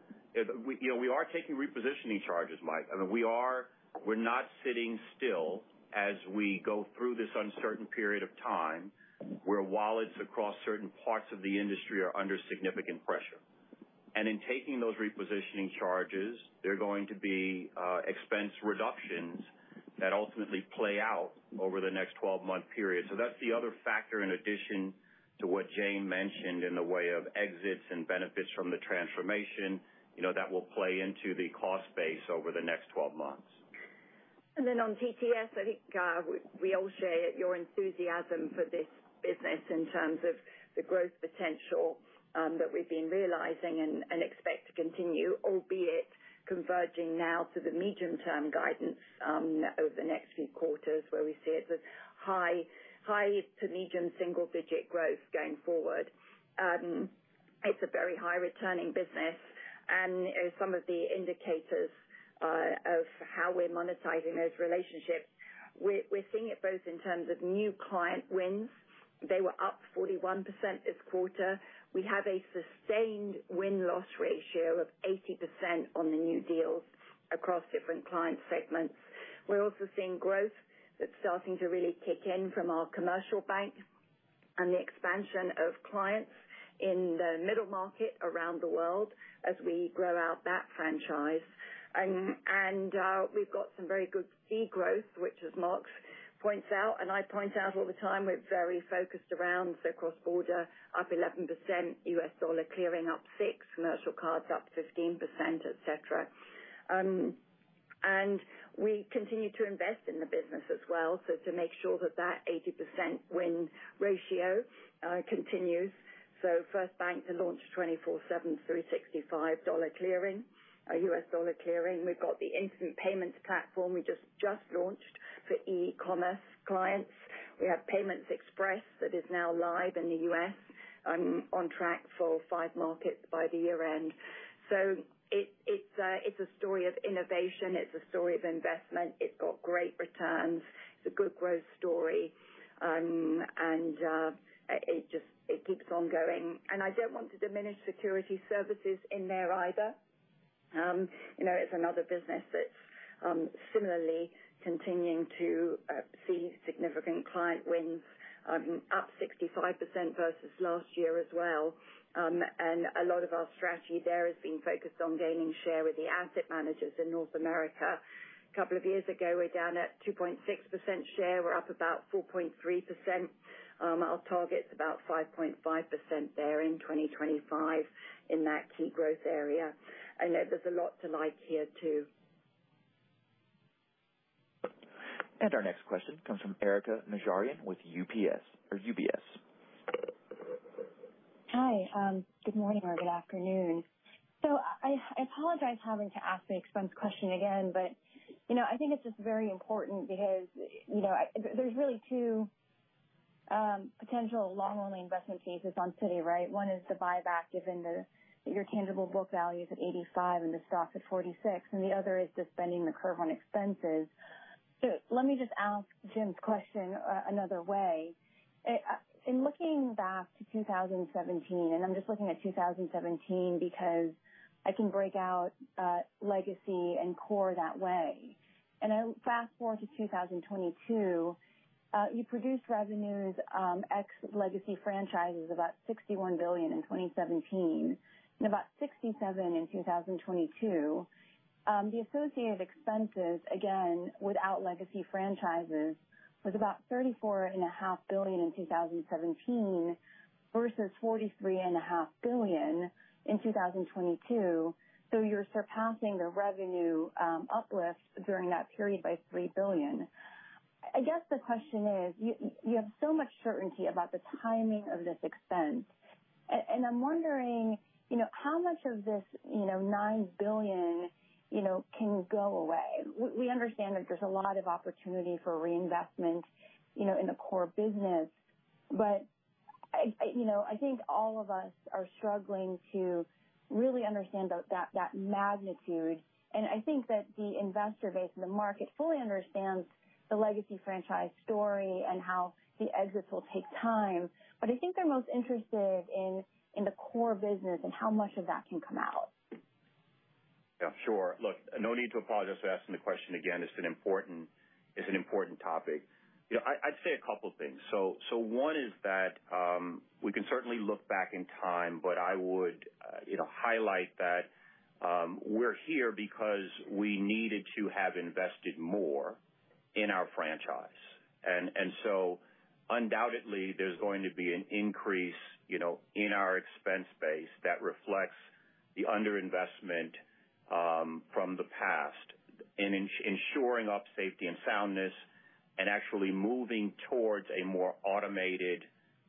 we are taking repositioning charges, Mike. I mean, We're not sitting still as we go through this uncertain period of time where wallets across certain parts of the industry are under significant pressure. And in taking those repositioning charges, there are going to be uh, expense reductions that ultimately play out over the next 12-month period. So that's the other factor in addition to what Jane mentioned in the way of exits and benefits from the transformation, you know, that will play into the cost base over the next 12 months. And then on TTS, I think uh, we all share your enthusiasm for this business in terms of the growth potential Um, that we've been realizing and expect to continue, albeit converging now to the medium-term guidance um, over the next few quarters, where we see it as high high to medium single-digit growth going forward. Um, it's a very high returning business, and some of the indicators uh, of how we're monetizing those relationships, we're seeing it both in terms of new client wins. They were up 41% this quarter. We have a sustained win-loss ratio of 80% on the new deals across different client segments. We're also seeing growth that's starting to really kick in from our commercial bank and the expansion of clients in the middle market around the world as we grow out that franchise. And uh, we've got some very good fee growth, which as Mark points out, and I point out all the time, we're very focused around so cross-border up 11%, US dollar clearing up 6, commercial cards up 15%, et cetera. Um, and we continue to invest in the business as well, so to make sure that that 80% win ratio uh, continues. So First bank to launch 24/7, 365 dollar clearing, US dollar clearing. We've got the instant payments platform we just launched for e-commerce clients. We have Payments Express that is now live in the U.S., on track for five markets by the year-end. It's a story of innovation. It's a story of investment. It's got great returns. It's a good growth story. Um, and uh, it just keeps on going. And I don't want to diminish Securities Services in there either. Um, you know, it's another business that's um, similarly continuing to see significant client wins, up 65% versus last year as well. Um and a lot of our strategy there has been focused on gaining share with the asset managers in North America. A couple of years ago, we're down at 2.6% share. We're up about 4.3%. Our target's about 5.5% there in 2025 in that key growth area. I know there's a lot to like here, too. And our next question comes from Erika Najarian with UPS or UBS. Hi. Um, good morning or good afternoon. So I apologize having to ask the expense question again, but you know, I think it's just very important because you know, there's really two um, potential long-only investment cases on Citi, right? One is the buyback, given your tangible book value is at 85 and the stock's at 46, and the other is just bending the curve on expenses. Let me just ask Jim's question uh, another way. Uh, uh, in looking back to 2017, and I'm just looking at 2017 because I can break out legacy and core that way. And I fast-forward to 2022, you produced revenues um, ex legacy franchises about 61 billion in 2017. and about 67 in 2022. Um, the associated expenses, again, without legacy franchises, was about 34.5 billion in 2017 versus 43.5 billion in 2022. You're surpassing the revenue um, uplift during that period by 3 billion. I guess the question is, you have so much certainty about the timing of this expense. I'm wondering, you know, how much of this, you know, $9 billion, you know, can go away? We understand that there's a lot of opportunity for reinvestment, you know, in the core business. But I, you know, I think all of us are struggling to really understand that magnitude. And I think that the investor base in the market fully understands the legacy franchise story and how the exits will take time. But I think they're most interested in in the core business and how much of that can come out. Yeah, sure. Look, no need to apologize for asking the question again. It's an important it's an important topic. You know, I'd say a couple things. So so one is that um, we can certainly look back in time, but I would, uh, you know, highlight that um, we're here because we needed to have invested more in our franchise. And and so undoubtedly there's going to be an increase, you know, in our expense base that reflects the underinvestment Um, from the past in ensuring up safety and soundness and actually moving towards a more automated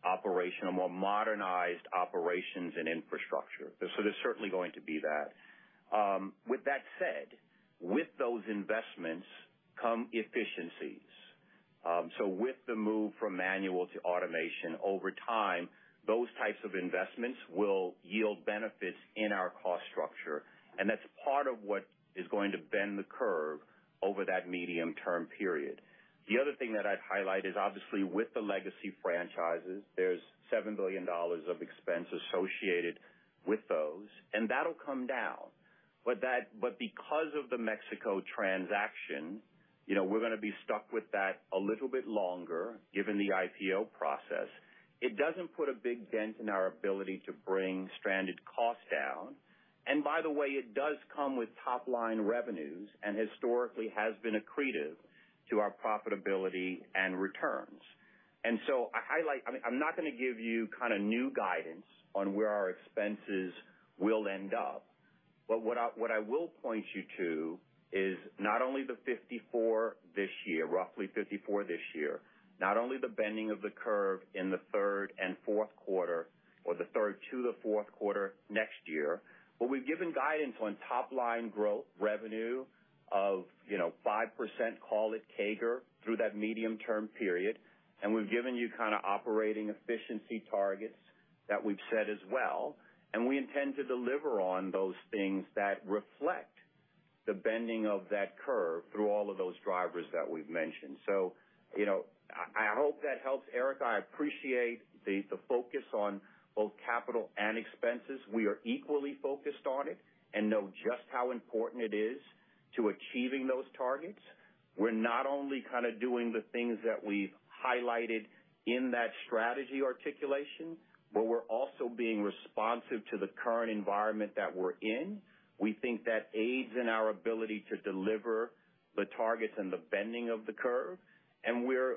operation, a more modernized operations and infrastructure. So there's certainly going to be that. Um, with that said, with those investments come efficiencies. Um, so with the move from manual to automation over time, those types of investments will yield benefits in our cost structure, and that's part of what is going to bend the curve over that medium-term period. The other thing that I'd highlight is obviously with the legacy franchises, there's $7 billion of expense associated with those, and that'll come down. But that but because of the Mexico transaction, you know, we're gonna be stuck with that a little bit longer given the IPO process. It doesn't put a big dent in our ability to bring stranded costs down. And by the way, it does come with top-line revenues and historically has been accretive to our profitability and returns. And so I highlight... I mean, I'm not gonna give you kind of new guidance on where our expenses will end up, but what I will point you to is not only the 54 this year, roughly 54 this year, not only the bending of the curve in the third and fourth quarter or the third to the fourth quarter next year, we've given guidance on top-line growth revenue of, you know, 5%, call it CAGR, through that medium-term period. And we've given you kind of operating efficiency targets that we've set as well. And we intend to deliver on those things that reflect the bending of that curve through all of those drivers that we've mentioned. So, you know, I hope that helps, Erika. I appreciate the, the focus on both capital and expenses. We are equally focused on it and know just how important it is to achieving those targets. We're not only kind of doing the things that we've highlighted in that strategy articulation, but we're also being responsive to the current environment that we're in. We think that aids in our ability to deliver the targets and the bending of the curve.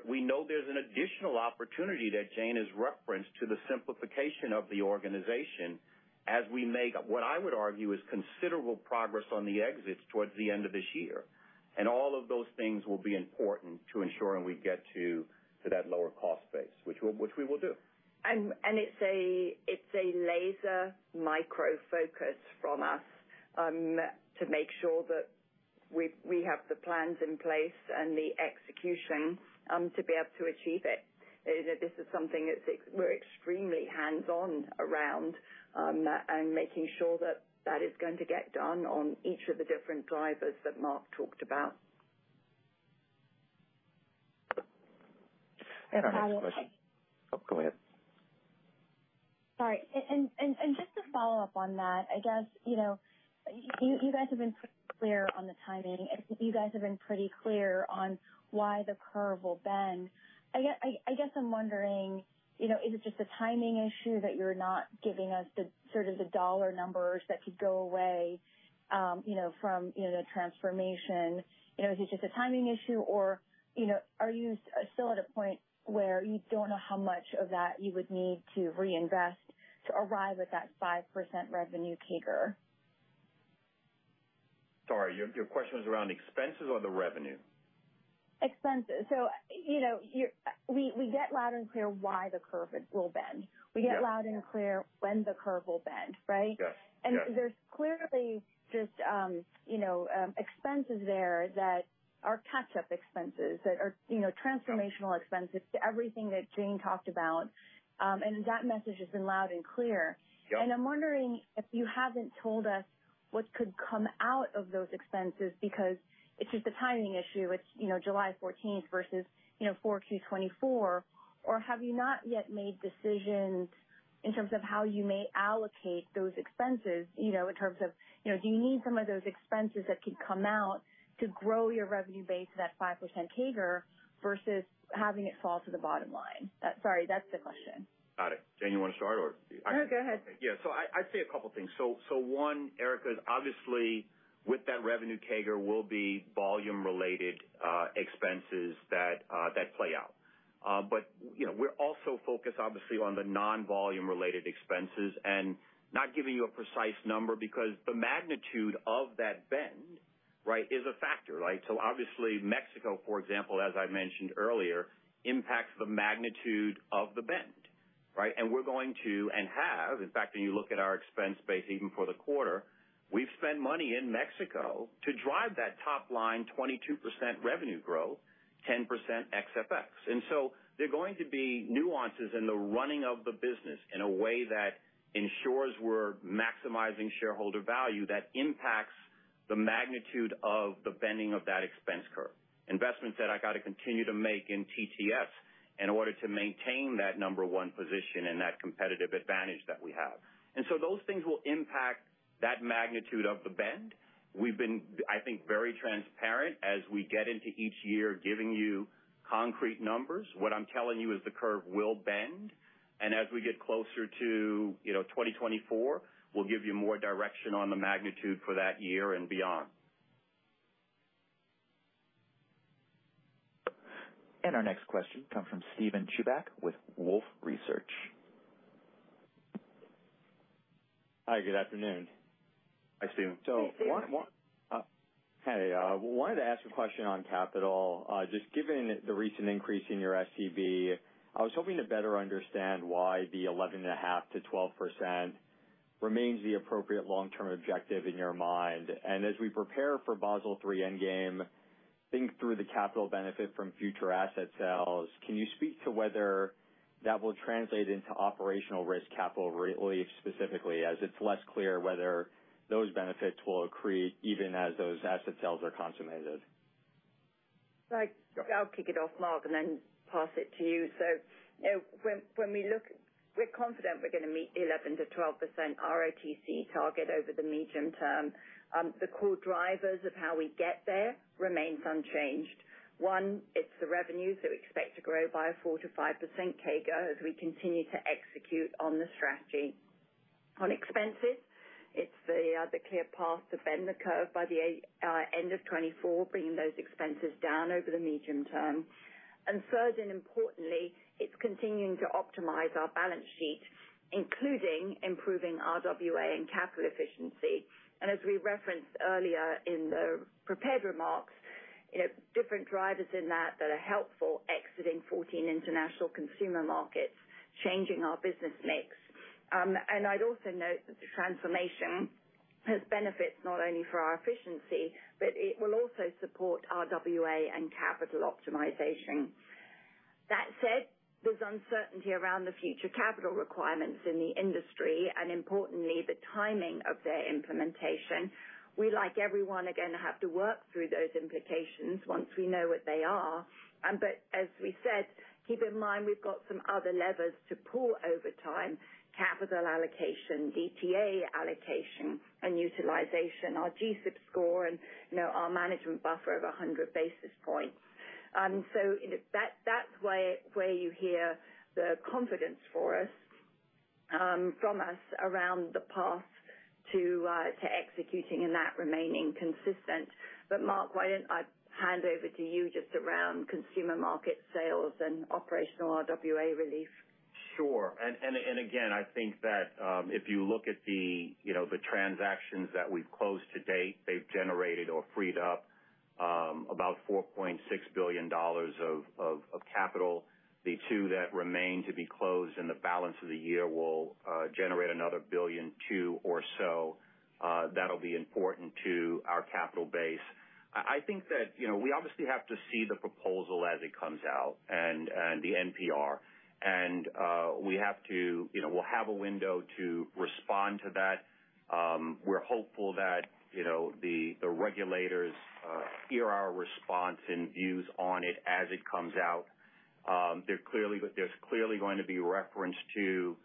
We know there's an additional opportunity that Jane has referenced to the simplification of the organization as we make what I would argue is considerable progress on the exits towards the end of this year. And all of those things will be important to ensuring we get to that lower cost base, which which we will do. And and it's a it's a laser micro focus from us um, to make sure that we have the plans in place and the execution um, to be able to achieve it. This is something that we're extremely hands-on around um, and making sure that that is going to get done on each of the different drivers that Mark talked about. And our next question. Oh, go ahead. Sorry. And just to follow up on that, I guess, you know, you guys have been pretty clear on the timing, and you guys have been pretty clear on why the curve will bend. I guess I'm wondering, you know, is it just a timing issue that you're not giving us the sort of the dollar numbers that could go away, um, you know, from, you know, the transformation? You know, is it just a timing issue or, you know, are you uh, still at a point where you don't know how much of that you would need to reinvest to arrive at that 5% revenue CAGR? Sorry, your question was around expenses or the revenue? Expenses. So you know, we get loud and clear why the curve will bend. We get loud and clear when the curve will bend, right? Yes. Yes. There's clearly just, you know, expenses there that are catch-up expenses, that are, you know, transformational expenses to everything that Jane talked about. Um and that message has been loud and clear. Yep. I'm wondering if you haven't told us what could come out of those expenses because it's just a timing issue. It's, you know, July 14th versus, you know, 4Q 2024. Have you not yet made decisions in terms of how you may allocate those expenses, you know, in terms of, you know, do you need some of those expenses that could come out to grow your revenue base to that 5% CAGR versus having it fall to the bottom line? Sorry, that's the question. Got it. Jane, you wanna start or? No, go ahead. Yeah. So I'd say a couple things. So so one, Erika, is obviously with that revenue CAGR will be volume-related expenses that uh that play out. But, you know, we're also focused obviously on the non-volume related expenses and not giving you a precise number because the magnitude of that bend, right, is a factor, right? So obviously Mexico, for example, as I mentioned earlier, impacts the magnitude of the bend, right? And we're going to and have, in fact, when you look at our expense base even for the quarter, we've spent money in Mexico to drive that top line 22% revenue growth, 10% ex-FX. There are going to be nuances in the running of the business in a way that ensures we're maximizing shareholder value that impacts the magnitude of the bending of that expense curve. Investments that I gotta continue to make in TTS in order to maintain that number one position and that competitive advantage that we have. And so those things will impact that magnitude of the bend. We've been, I think, very transparent as we get into each year, giving you concrete numbers. What I'm telling you is the curve will bend, and as we get closer to, you know, 2024, we'll give you more direction on the magnitude for that year and beyond. Our next question comes from Steven Chubak with Wolfe Research. Hi, good afternoon. Hi, Steven. Hey, Steven. Uh, uh, wanted to ask a question on capital. Uh, just given the recent increase in your SCB, I was hoping to better understand why the 11.5%-12% remains the appropriate long-term objective in your mind. And as we prepare for Basel III Endgame, think through the capital benefit from future asset sales, can you speak to whether that will translate into operational risk capital relief specifically, as it's less clear whether those benefits will accrete even as those asset sales are consummated? I'll kick it off, Mark, and then pass it to you. So you know, when we look, we're confident we're gonna meet the 11%-12% ROTCE target over the medium term. Um, the core drivers of how we get there remains unchanged. One, it's the revenues that we expect to grow by a 4%-5% CAGR as we continue to execute on the strategy. On expenses, it's the uh, clear path to bend the curve by the uh, end of 2024, bringing those expenses down over the medium term. Third, and importantly, it's continuing to optimize our balance sheet, including improving RWA and capital efficiency. And as we referenced earlier in the prepared remarks, you know, different drivers in that that are helpful, exiting 14 international consumer markets, changing our business mix. Um, and I'd also note that the transformation has benefits not only for our efficiency, but it will also support RWA and capital optimization. That said, there's uncertainty around the future capital requirements in the industry and importantly, the timing of their implementation. We, like everyone, are gonna have to work through those implications once we know what they are. But as we said, keep in mind we've got some other levers to pull over time, capital allocation, DTA allocation and utilization, our G-SIB score and, you know, our management buffer of 100 basis points. Um, you know, that's where you hear the confidence for us um, from us around the path uh, to executing and that remaining consistent. But Mark, why don't I hand over to you just around consumer market sales and operational RWA relief? Sure. And and again, I think that um, if you look at the, you know, the transactions that we've closed to date, they've generated or freed up Um, about $4.6 billion of capital. The two that remain to be closed in the balance of the year will uh, generate another $1.2 billion or so. Uh, that'll be important to our capital base. I think that you know, we obviously have to see the proposal as it comes out and the NPR. And uh we have to, you know, we'll have a window to respond to that. Um, we're hopeful that the the regulators uh, hear our response and views on it as it comes out. Um, there's clearly going to be reference to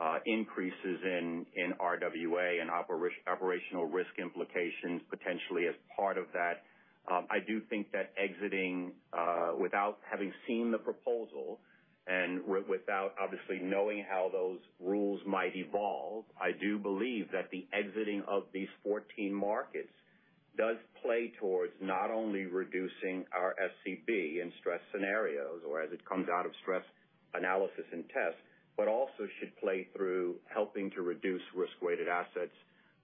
uh, increases in in RWA and operational risk implications potentially as part of that. Um, I do think that exiting uh, without having seen the proposal and without obviously knowing how those rules might evolve, I do believe that the exiting of these 14 markets does play towards not only reducing our SCB in stress scenarios or as it comes out of stress analysis and tests, but also should play through helping to reduce risk-weighted assets,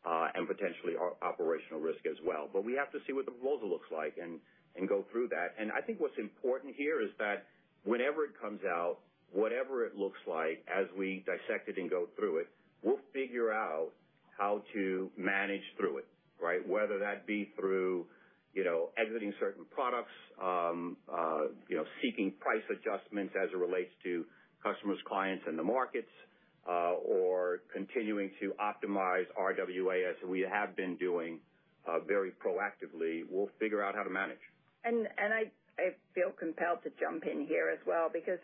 uh, and potentially operational risk as well. But we have to see what the proposal looks like and go through that. And I think what's important here is that whenever it comes out, whatever it looks like as we dissect it and go through it, we'll figure out how to manage through it, right? Whether that be through you know, exiting certain products, um, uh, you know, seeking price adjustments as it relates to customers, clients and the markets, uh or continuing to optimize RWA as we have been doing uh very proactively. We'll figure out how to manage. And and I feel compelled to jump in here as well because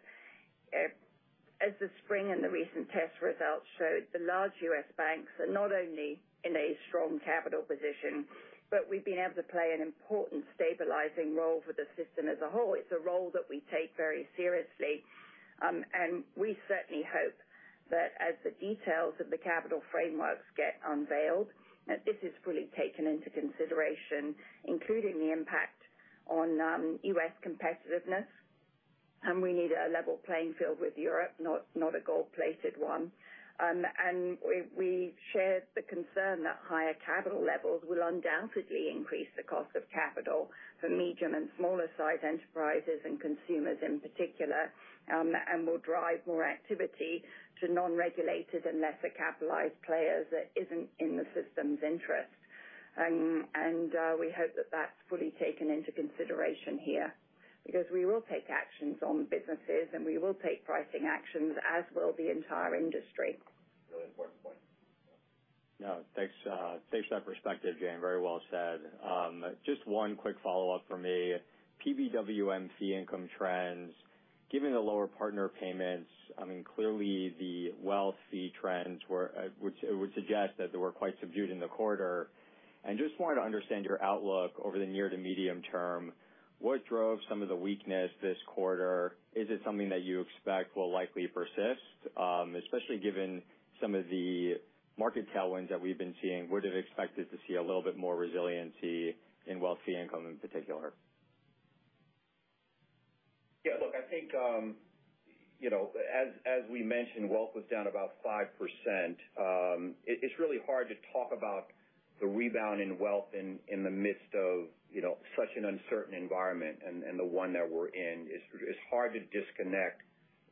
as the spring and the recent test results showed, the large U.S. banks are not only in a strong capital position, but we've been able to play an important stabilizing role for the system as a whole. It's a role that we take very seriously. Um and we certainly hope that as the details of the capital frameworks get unveiled, that this is fully taken into consideration, including the impact on um, U.S. competitiveness. And we need a level playing field with Europe, not not a gold-plated one. Um, and we we share the concern that higher capital levels will undoubtedly increase the cost of capital for medium and smaller size enterprises and consumers in particular, um, and will drive more activity to non-regulated and lesser capitalized players that isn't in the system's interest. Um, and uh, we hope that that's fully taken into consideration here because we will take actions on businesses, and we will take pricing actions, as will the entire industry. Really important point. No, Thanks uh, thanks for that perspective, Jane. Very well said. Um, just one quick follow-up from me. PBWM fee income trends, given the lower partner payments, I mean, clearly the wealth fee trends were, uh, which would suggest that they were quite subdued in the quarter. And just wanted to understand your outlook over the near to medium term. What drove some of the weakness this quarter? Is it something that you expect will likely persist? Um, especially given some of the market tailwinds that we've been seeing, would have expected to see a little bit more resiliency in wealth fee income in particular. Yeah, look, I think um, you know, as as we mentioned, wealth was down about 5%. Um, it's really hard to talk about the rebound in wealth in the midst of you know, such an uncertain environment and the one that we're in. Is it's hard to disconnect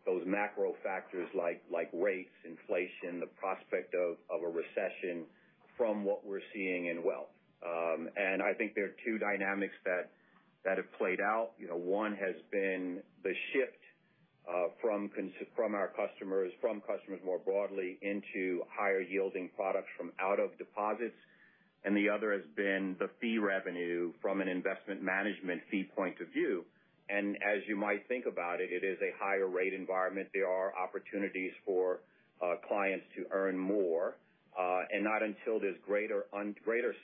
those macro factors like like rates, inflation, the prospect of of a recession from what we're seeing in wealth. Um and I think there are two dynamics that that have played out. You know, one has been the shift uh from from our customers, from customers more broadly into higher yielding products from out of deposits, and the other has been the fee revenue from an investment management fee point of view. And as you might think about it, it is a higher rate environment. There are opportunities for uh clients to earn more. Uh and not until there's greater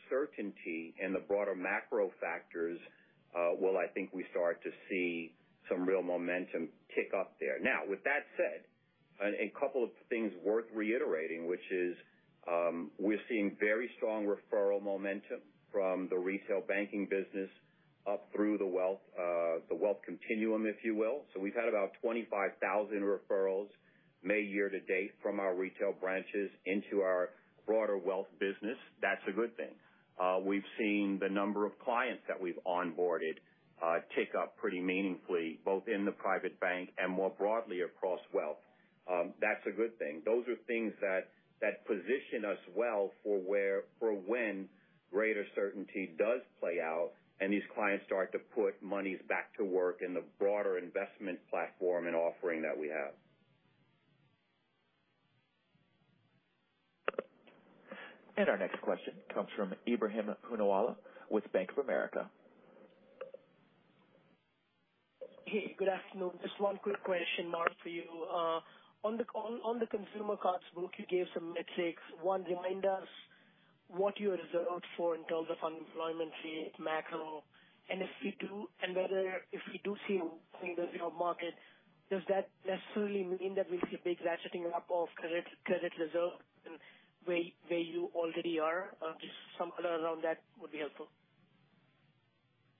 certainty in the broader macro factors uh will I think we start to see some real momentum tick up there. Now, with that said, a couple of things worth reiterating, which is, we're seeing very strong referral momentum from the retail banking business up through the wealth uh the wealth continuum, if you will. So we've had about 25,000 referrals May year to date from our retail branches into our broader wealth business. That's a good thing. Uh we've seen the number of clients that we've onboarded uh tick up pretty meaningfully, both in the private bank and more broadly across wealth. Um that's a good thing. Those are things that position us well for where for when greater certainty does play out and these clients start to put monies back to work in the broader investment platform and offering that we have. And our next question comes from Ebrahim Poonawala with Bank of America. Hey, good afternoon. Just one quick question, Mark, for you. On the on the consumer cards book, you gave some metrics. One, remind us what you reserved for in terms of unemployment rate, macro, and if we do, and whether if we do see in the job market, does that necessarily mean that we'll see a big ratcheting up of credit reserve where you already are? Uh, just some color around that would be helpful.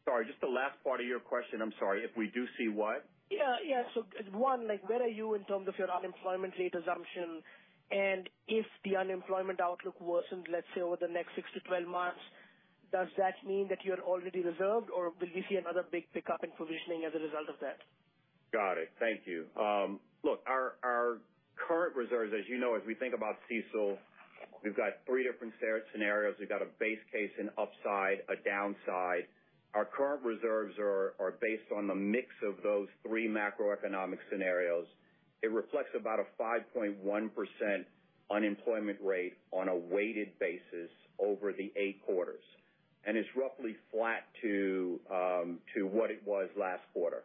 Sorry, just the last part of your question. I'm sorry. If we do see what? Yeah. Yeah. So one, like, where are you in terms of your unemployment rate assumption? And if the unemployment outlook worsens, let's say, over the next six to twelve months, does that mean that you're already reserved, or will we see another big pickup in provisioning as a result of that? Got it. Thank you. Um, look, our our current reserves, as you know, as we think about CECL, we've got three different scenarios. We've got a base case, an upside, a downside. Our current reserves are based on the mix of those three macroeconomic scenarios. It reflects about a 5.1% unemployment rate on a weighted basis over the eight quarters. And it's roughly flat to um, what it was last quarter.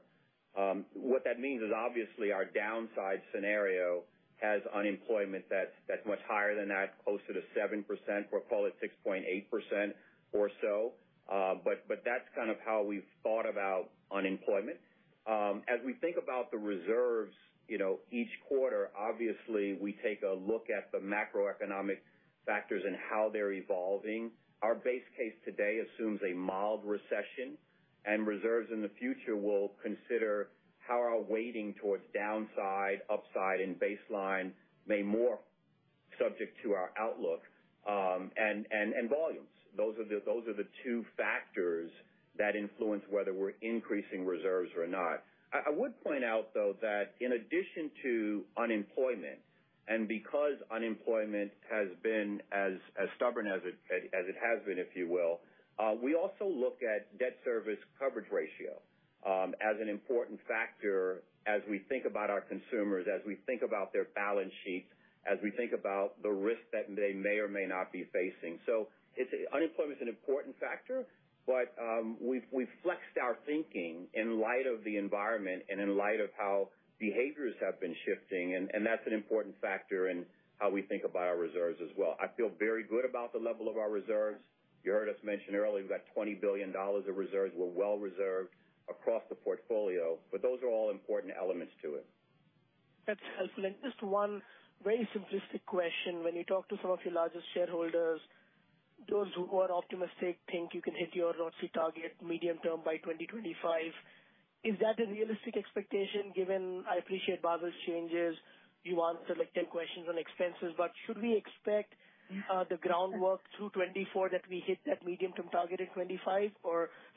Um, what that means is obviously our downside scenario has unemployment that's much higher than that, closer to 7%, or call it 6.8% or so. That's kind of how we've thought about unemployment. Um as we think about the reserves you know, each quarter, obviously, we take a look at the macroeconomic factors and how they're evolving. Our base case today assumes a mild recession, and reserves in the future will consider how our weighting towards downside, upside, and baseline may morph subject to our outlook, um and volumes. Those are the two factors that influence whether we're increasing reserves or not. I would point out, though, that in addition to unemployment, and because unemployment has been as stubborn as it has been, if you will, uh, we also look at debt service coverage ratio um, as an important factor as we think about our consumers, as we think about their balance sheets, as we think about the risk that they may or may not be facing. Unemployment is an important factor, but um, we've flexed our thinking in light of the environment and in light of how behaviors have been shifting, and that's an important factor in how we think about our reserves as well. I feel very good about the level of our reserves. You heard us mention earlier, we've got $20 billion of reserves. We're well reserved across the portfolio. But those are all important elements to it. That's helpful. And just one very simplistic question. When you talk to some of your largest shareholders, those who are optimistic think you can hit your ROTCE target medium term by 2025. Is that a realistic expectation given, I appreciate Basel's changes, you answered like, 10 questions on expenses, but should we expect uh, the groundwork through 2024 that we hit that medium-term target in 2025?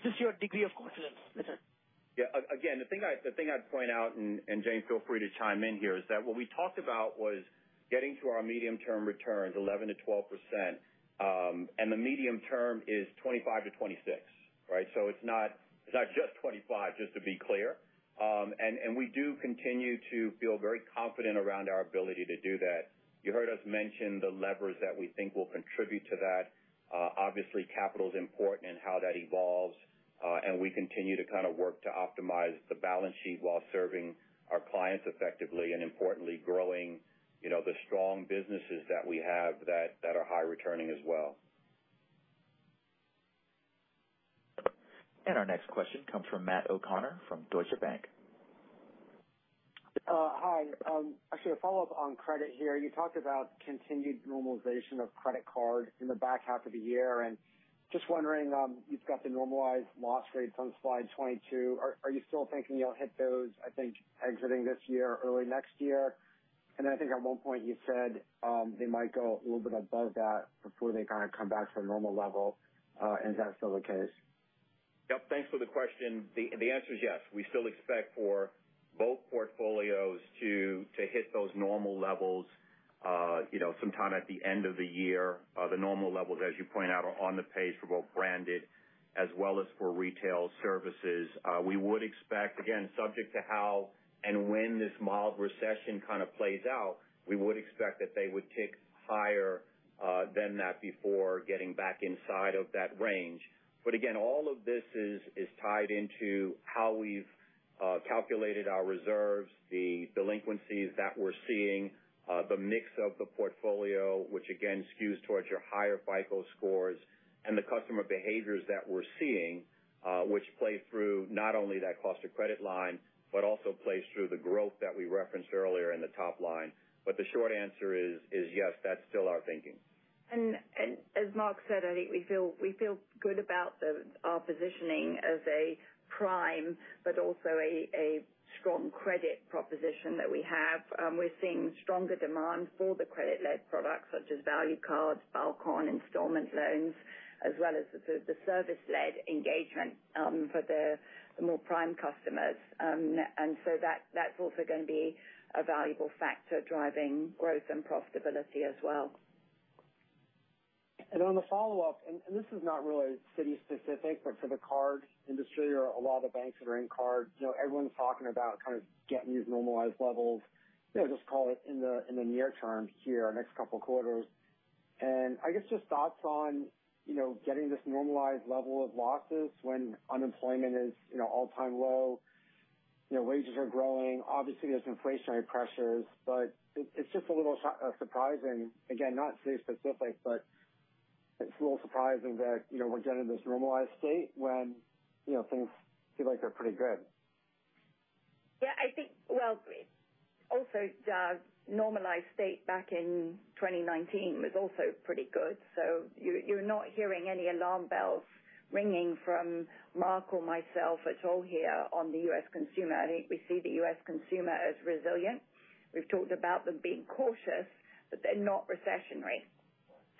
Just your degree of confidence with it. Yeah. Again, the thing I'd point out, and Jane, feel free to chime in here, is that what we talked about was getting to our medium-term returns, 11%-12%, and the medium term is 2025-2026, right? So it's not it's not just 2025, just to be clear. Um and we do continue to feel very confident around our ability to do that. You heard us mention the levers that we think will contribute to that. Uh obviously, capital is important and how that evolves. Uh, and we continue to kind of work to optimize the balance sheet while serving our clients effectively and importantly, growing the strong businesses that we have that that are high returning as well. And our next question comes from Matt O'Connor from Deutsche Bank. Uh, hi. Um, actually, a follow-up on credit here. You talked about continued normalization of credit card in the back half of the year, and just wondering, um, you've got the normalized loss rates on slide 22. Are you still thinking you'll hit those, I think, exiting this year or early next year? I think at one point you said um, they might go a little bit above that before they kind of come back to a normal level. Uh, is that still the case? Yep. Thanks for the question. The the answer is yes. We still expect for both portfolios to to hit those normal levels uh, you know, sometime at the end of the year. Uh, the normal levels, as you point out, are on the page for both branded as well as for Retail Services. We would expect, again, subject to how and when this mild recession kind of plays out, we would expect that they would tick higher uh, than that before getting back inside of that range. But again, all of this is tied into how we've uh, calculated our reserves, the delinquencies that we're seeing, uh, the mix of the portfolio, which again skews towards your higher FICO scores, and the customer behaviors that we're seeing, which play through not only that cost of credit line, but also plays through the growth that we referenced earlier in the top line. But the short answer is yes, that's still our thinking. And and as Mark said, I think we feel we feel good about our positioning as a prime, but also a strong credit proposition that we have. Um, we're seeing stronger demand for the credit-led products such as value cards, bulk on installment loans, as well as the service-led engagement um, for the more prime customers. Um and so that that's also going to be a valuable factor driving growth and profitability as well. And on the follow-up, and this is not really Citi specific, but for the card industry or a lot of the banks that are in card, you know, everyone's talking about kind of getting these normalized levels, you know, just call it in the in the near term here, next couple quarters. And I guess just thoughts on getting this normalized level of losses when unemployment is you know, all-time low, you know, wages are growing. Obviously, there's inflationary pressures, but it's just a little uh, surprising. Again, not Citi specific, but it's a little surprising that you know, we're getting this normalized state when you know, things feel like they're pretty good. Yeah, I think, well, also normalized state back in 2019 was also pretty good. So You're not hearing any alarm bells ringing from Mark or myself at all here on the U.S. consumer. I think we see the U.S. consumer as resilient. We've talked about them being cautious, but they're not recessionary.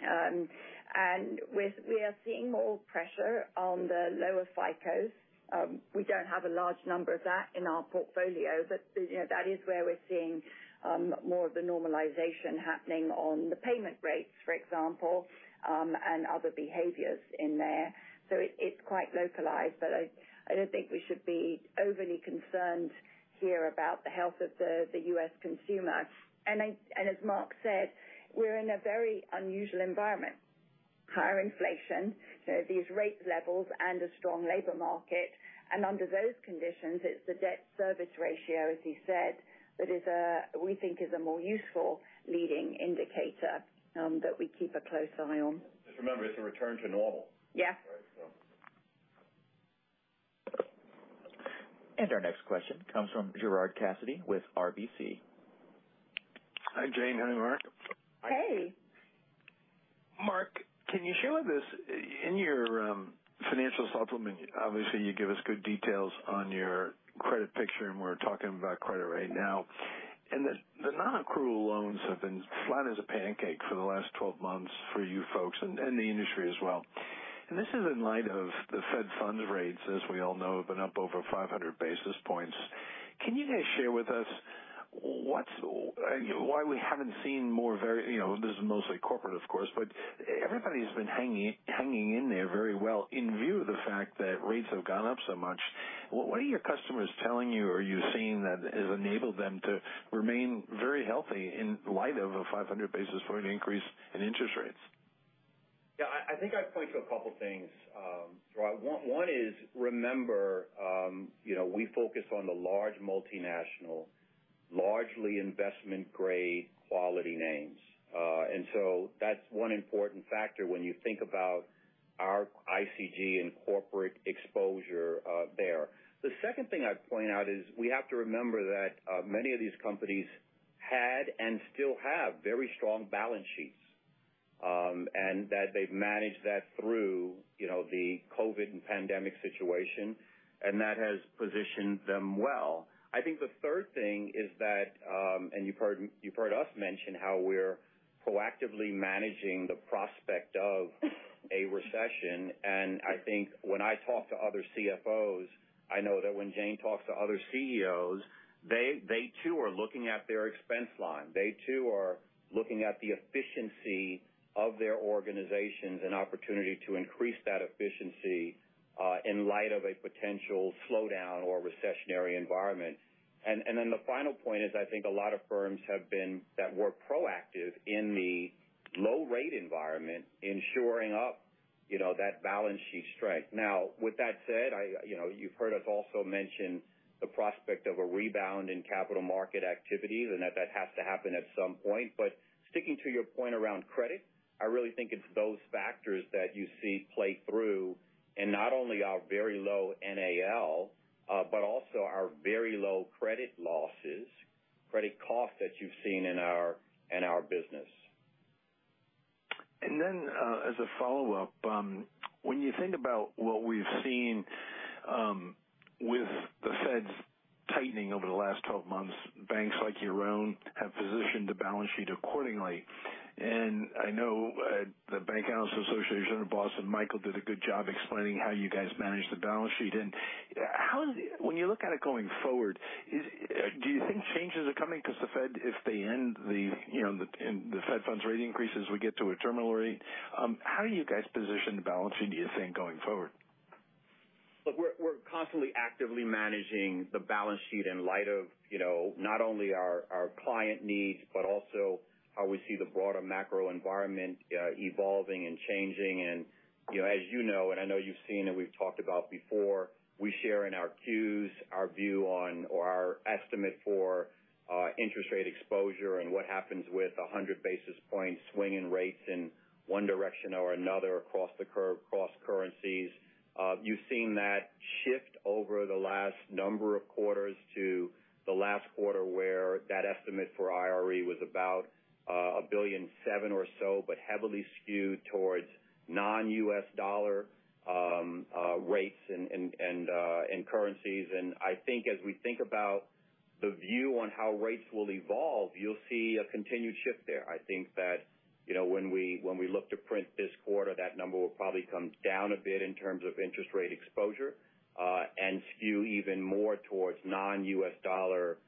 Um and We are seeing more pressure on the lower FICOs. Um, we don't have a large number of that in our portfolio, but you know, that is where we're seeing um, more of the normalization happening on the payment rates, for example, um, and other behaviors in there. So it's quite localized, but I don't think we should be overly concerned here about the health of the U.S. consumer. And as Mark said, we're in a very unusual environment. Higher inflation, these rate levels, and a strong labor market. And under those conditions, it's the debt service ratio, as he said, that we think is a more useful leading indicator um, that we keep a close eye on. Just remember, it's a return to normal. Yeah. And our next question comes from Gerard Cassidy with RBC. Hi, Jane. Hi, Mark. Hey. Mark, can you share with us, in your um, financial supplement, obviously you give us good details on your credit picture, and we're talking about credit right now. And the non-accrual loans have been flat as a pancake for the last 12 months for you folks and the industry as well. And this is in light of the Fed funds rates, as we all know, have been up over 500 basis points. Can you guys share with us why we haven't seen more very, you know, this is mostly corporate, of course, but everybody's been hanging in there very well in view of the fact that rates have gone up so much. What are your customers telling you or are you seeing that has enabled them to remain very healthy in light of a 500 basis point increase in interest rates? Yeah, I think I'd point to a couple things, Gerard. One is, remember, um, you know, we focus on the large multinational, largely investment-grade quality names. Uh and so that's one important factor when you think about our ICG and corporate exposure uh there. The second thing I'd point out is we have to remember that uh many of these companies had and still have very strong balance sheets, Um and that they've managed that through you know, the COVID and pandemic situation, and that has positioned them well. I think the third thing is that, um, and you've heard us mention how we're proactively managing the prospect of a recession. And I think when I talk to other CFOs, I know that when Jane talks to other CEOs, they they too are looking at their expense line. They too are looking at the efficiency of their organizations and opportunity to increase that efficiency Uh, in light of a potential slowdown or recessionary environment. And and then the final point is, I think a lot of firms have been that were proactive in the low rate environment in shoring up you know, that balance sheet strength. Now, with that said, I, you know, you've heard us also mention the prospect of a rebound in capital market activities, and that that has to happen at some point. But sticking to your point around credit, I really think it's those factors that you see play through in not only our very low NAL, uh, but also our very low credit losses, credit costs that you've seen in our and our business. And then uh as a follow-up, um when you think about what we've seen um with the Fed's tightening over the last 12 months, banks like your own have positioned the balance sheet accordingly. I know uh, the Bank Bankers Association of Boston, Michael did a good job explaining how you guys manage the balance sheet. And when you look at it going forward, uh, do you think changes are coming because the Fed, if they end the you know, the Fed funds rate increases, we get to a terminal rate? Um, how do you guys position the balance sheet, do you think, going forward? Look, we're we're constantly actively managing the balance sheet in light of you know, not only our client needs, but also how we see the broader macro environment uh, evolving and changing. And you know, as you know, and I know you've seen and we've talked about before, we share in our Qs our view on or our estimate for uh, interest rate exposure and what happens with 100 basis points swing in rates in one direction or another across the curve, across currencies. Uh, you've seen that shift over the last number of quarters to the last quarter, where that estimate for IRE was about $1.7 billion or so, but heavily skewed towards non-U.S. dollar um uh rates and and and uh currencies. And I think as we think about the view on how rates will evolve, you'll see a continued shift there. I think that you know, when we when we look to print this quarter, that number will probably come down a bit in terms of interest rate exposure, uh and skew even more towards non-U.S. dollar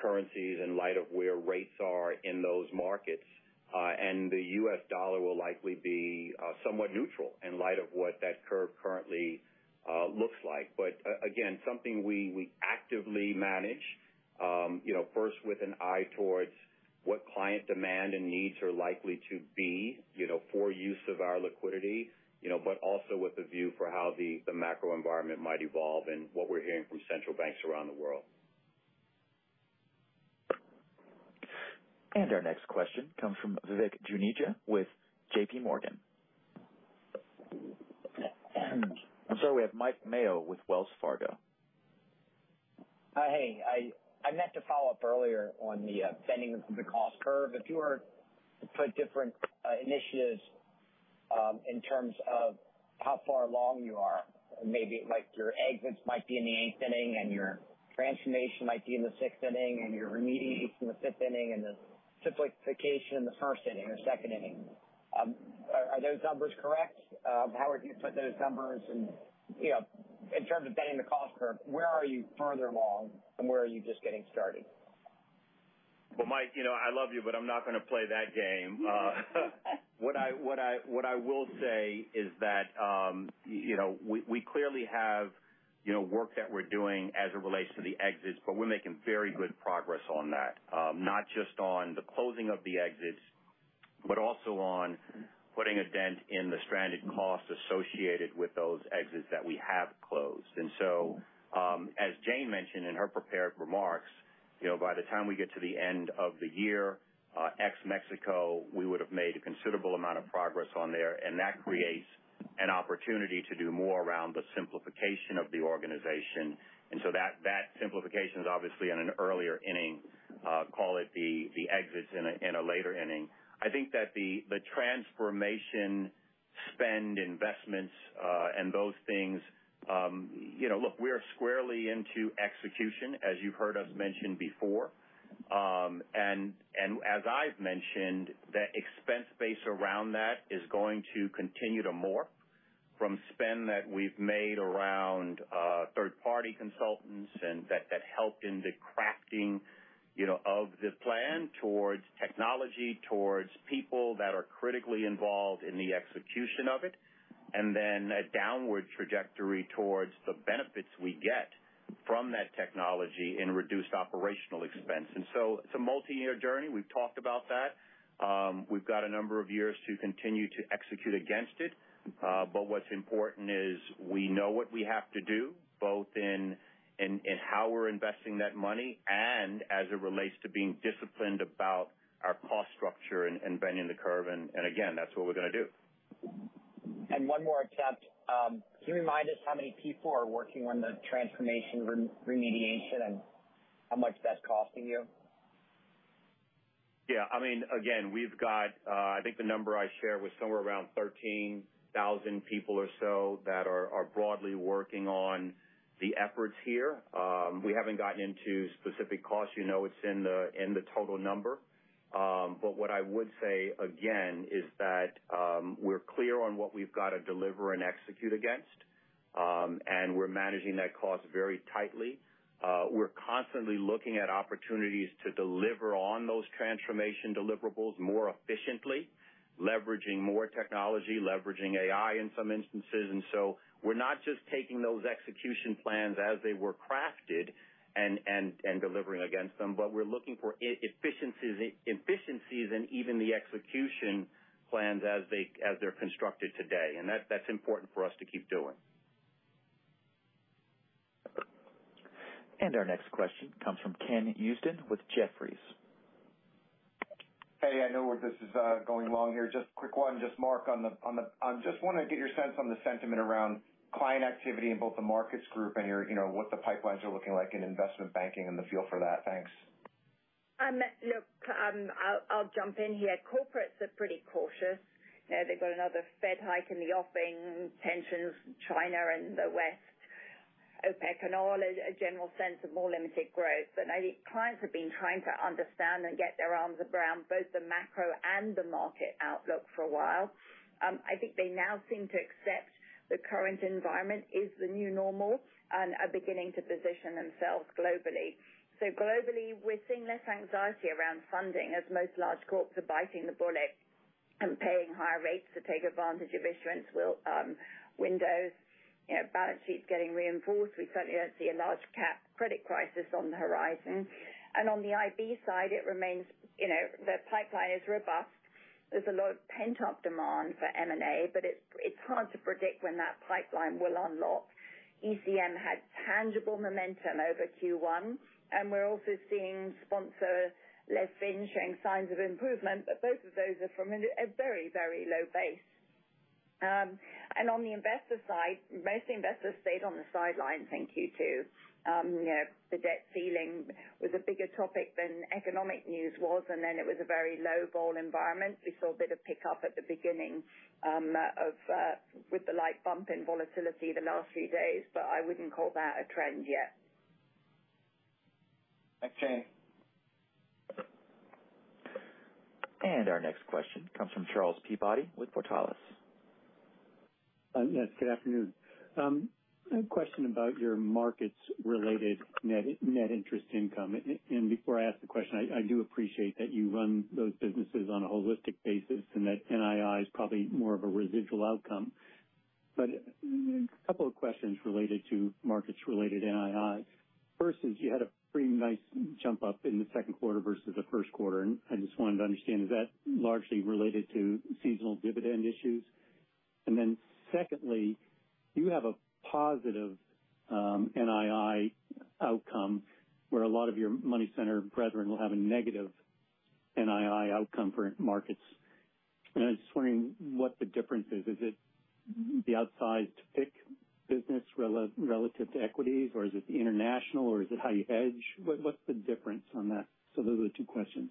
currencies in light of where rates are in those markets. Uh and the U.S. dollar will likely be somewhat neutral in light of what that curve currently looks like. But uh again, something we we actively manage, you know, first with an eye towards what client demand and needs are likely to be you know, for use of our liquidity, you know, but also with a view for how the the macro environment might evolve and what we're hearing from central banks around the world. And our next question comes from Vivek Juneja with JPMorgan. I'm sorry, we have Mike Mayo with Wells Fargo. Uh, hey, I meant to follow up earlier on the uh, bending of the cost curve. If you were to put different uh, initiatives um, in terms of how far along you are, maybe like your exits might be in the eighth inning and your transformation might be in the sixth inning, and your remediation in the fifth inning, and the simplification in the first inning or second inning. Um, are those numbers correct? Um, how would you put those numbers and You know, in terms of bending the cost curve, where are you further along and where are you just getting started? Well, Mike, you know, I love you, but I'm not going to play that game. Uh, what I will say is that um, you know, we clearly have work that we're doing as it relates to the exits, but we're making very good progress on that. Not just on the closing of the exits, but also on putting a dent in the stranded costs associated with those exits that we have closed. And so um as Jane mentioned in her prepared remarks, you know, by the time we get to the end of the year, ex-Mexico, we would have made a considerable amount of progress on there, and that creates an opportunity to do more around the simplification of the organization And so That simplification is obviously in an earlier inning, uh, call it the exits in a later inning. I think that the transformation spend investments, uh, and those things, um, you know, look, we are squarely into execution, as you've heard us mention before. Um, and as I've mentioned, the expense base around that is going to continue to morph from spend that we've made around uh, third-party consultants and that helped in the crafting you know, of the plan towards technology, towards people that are critically involved in the execution of it, and then a downward trajectory towards the benefits we get from that technology in reduced operational expense. And so it's a multi-year journey. We've talked about that. We've got a number of years to continue to execute against it. Uh but what's important is we know what we have to do, both in how we're investing that money and as it relates to being disciplined about our cost structure and bending the curve. And again, that's what we're going to do. And one more attempt. Um, can you remind us how many people are working on the transformation remediation and how much that's costing you? Yeah. I mean, again, we've got, uh, I think the number I shared was somewhere around 13,000 people or so that are broadly working on the efforts here. Um, we haven't gotten into specific costs. You know it's in the in the total number. Um, what I would say again is that um, we're clear on what we've got to deliver and execute against. Um, and we're managing that cost very tightly. Uh, we're constantly looking at opportunities to deliver on those transformation deliverables more efficiently, leveraging more technology, leveraging AI in some instances. And so we're not just taking those execution plans as they were crafted and delivering against them, but we're looking for efficiencies in even the execution plans as they're constructed today. And that that's important for us to keep doing. And our next question comes from Ken Usdin with Jefferies. Hey, I know where this is uh, going long here. Just a quick one. Just Mark, on the on the I just want to get your sense on the sentiment around client activity in both the markets group and your, you know, what the pipelines are looking like in investment banking and the feel for that. Thanks. Um, look, um, I'll jump in here. Corporates are pretty cautious. You know, They've got another Fed hike in the offing, tensions, China and the West, OPEC and all, a general sense of more limited growth. I think clients have been trying to understand and get their arms around both the macro and the market outlook for a while. Um, I think they now seem to accept the current environment is the new normal and are beginning to position themselves globally. So globally, we're seeing less anxiety around funding as most large corps are biting the bullet and paying higher rates to take advantage of issuance um, windows. You know, balance sheets getting reinforced. We certainly don't see a large cap credit crisis on the horizon. And on the IB side, it remains, you know, the pipeline is robust. There's a lot of pent-up demand for M&A, but it's it's hard to predict when that pipeline will unlock. ECM had tangible momentum over Q1, and we're also seeing sponsor-led fin showing signs of improvement, but both of those are from a very very low base. Um and on the investor side, most investors stayed on the sidelines in Q2. Um, the debt ceiling was a bigger topic than economic news was, and then it was a very low vol environment. We saw a bit of pickup at the beginning um, of uh, with the light bump in volatility the last few days, but I wouldn't call that a trend yet. Thanks, Jane. Our next question comes from Charles Peabody with Portales. Uh, yes, good afternoon. Um, A question about your markets-related net interest income. And before I ask the question, I do appreciate that you run those businesses on a holistic basis and that NII is probably more of a residual outcome. But a couple of questions related to markets-related NII. First is you had a pretty nice jump up in the second quarter versus the first quarter, and I just wanted to understand, is that largely related to seasonal dividend issues? And then secondly, you have a positive um, NII outcome where a lot of your money center brethren will have a negative NII outcome for markets. And I was just wondering what the difference is. Is it the outsized FICC business relative to equities, or is it the international, or is it how you hedge? What's the difference on that? So those are the two questions.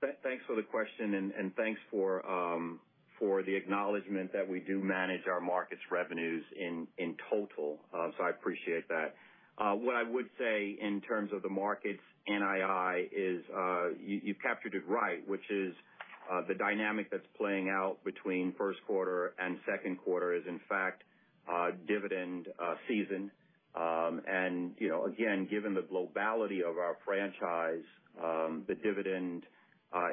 Thanks for the question, and thanks for um, the acknowledgment that we do manage our markets revenues in in total. Uh, so I appreciate that. Uh, what I would say in terms of the markets NII is, uh, you captured it right, which is the dynamic that's playing out between first quarter and second quarter is in fact dividend season. Um and you know, again, given the globality of our franchise, um, the dividend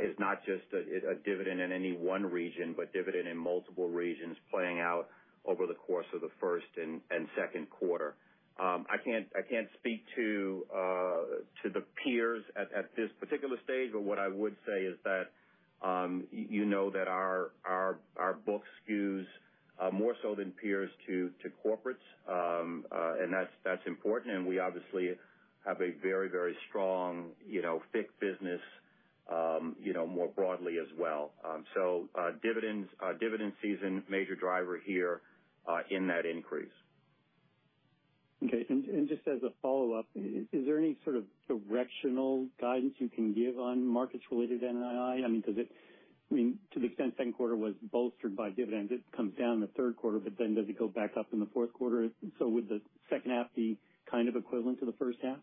is not just a dividend in any one region, but dividend in multiple regions playing out over the course of the first and second quarter. Um I can't I can't speak to uh to the peers at this particular stage, but what I would say is that um, you know that our our our book skews more so than peers to corporates. Um uh and that's that's important. And we obviously have a very very strong you know, FICC business Um, more broadly as well. Um, so uh, dividends, uh, dividend season, major driver here uh, in that increase. Okay. And and just as a follow-up, is there any sort of directional guidance you can give on markets-related NII? I mean, does it I mean to the extent second quarter was bolstered by dividends, it comes down in the third quarter, but then does it go back up in the fourth quarter? So would the second half be kind of equivalent to the first half?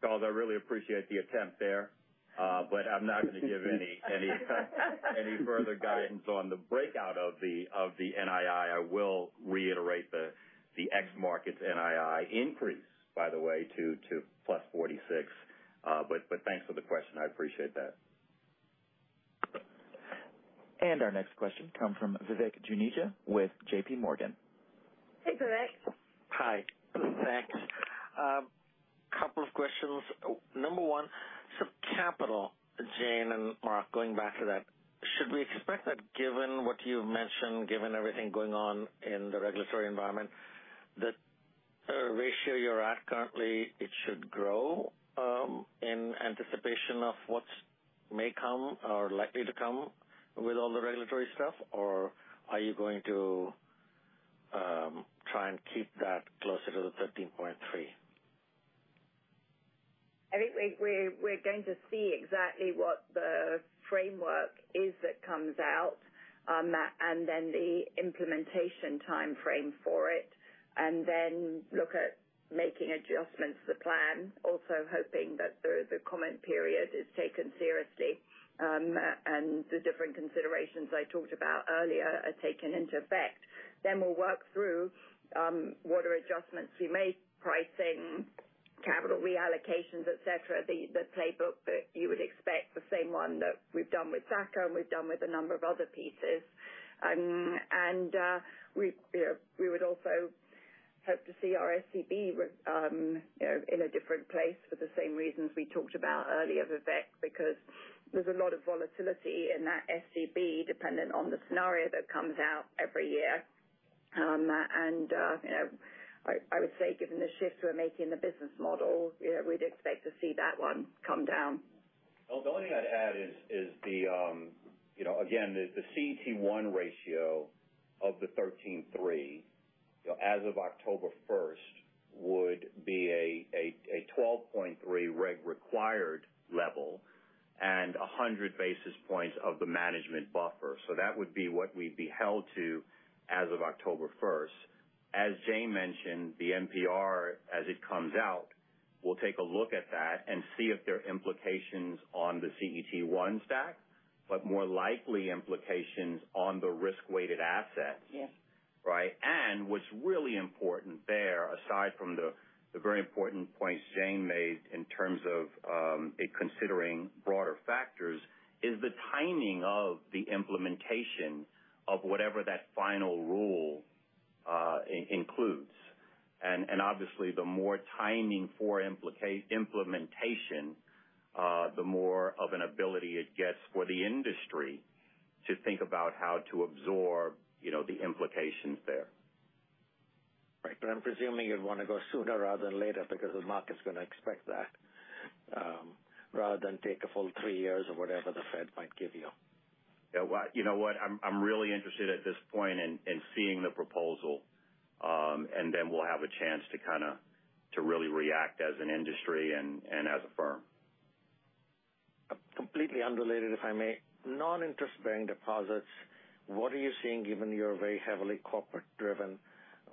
Charles, I really appreciate the attempt there. Uh, I'm not going to give any any any further guidance on the breakout of the of the NII. I will reiterate the the ex markets NII increase, by the way, to to plus 46. Uh, but Thanks for the question. I appreciate that. And our next question comes from Vivek Juneja with J.P. Morgan. Hey, Vivek. Hi. Thanks. A couple of questions. Number one, capital, Jane and Mark, going back to that, should we expect that given what you've mentioned, given everything going on in the regulatory environment, that ratio you're at currently, it should grow um, in anticipation of what may come or likely to come with all the regulatory stuff? Or are you going to um, try and keep that closer to the 13.3? I think we're going to see exactly what the framework is that comes out, um, and then the implementation timeframe for it, and then look at making adjustments to the plan. Also hoping that the comment period is taken seriously, um, and the different considerations I talked about earlier are taken into effect. Then we'll work through um, what are adjustments we make, pricing, capital reallocations, et cetera, the playbook that you would expect, the same one that we've done with SA-CCR and we've done with a number of other pieces. Um and uh we we would also hope to see our SCB you know, in a different place for the same reasons we talked about earlier, Vivek, because there's a lot of volatility in that SCB dependent on the scenario that comes out every year. I would say given the shift we're making in the business model, you know, we'd expect to see that one come down. The only thing I'd add is the, um, you know, again, the CET1 ratio of the 13.3 as of October 1st would be a 12.3 reg required level and 100 basis points of the management buffer. So that would be what we'd be held to as of October 1st. As Jane mentioned, the NPR, as it comes out, we'll take a look at that and see if there are implications on the CET1 stack, but more likely implications on the risk-weighted assets. Yes. Right? And what's really important there, aside from the very important points Jane made in terms of um, it considering broader factors, is the timing of the implementation of whatever that final rule Uh, includes. And and obviously, the more timing for implementation, uh, the more of an ability it gets for the industry to think about how to absorb you know, the implications there. Right. But I'm presuming you'd want to go sooner rather than later because the market's going to expect that, um, rather than take a full three years or whatever the Fed might give you. You know what? I'm really interested at this point in seeing the proposal. Um, and then we'll have a chance to kinda to really react as an industry and as a firm. Uh, completely unrelated, if I may. Non-interest-bearing deposits, what are you seeing given you're very heavily corporate driven?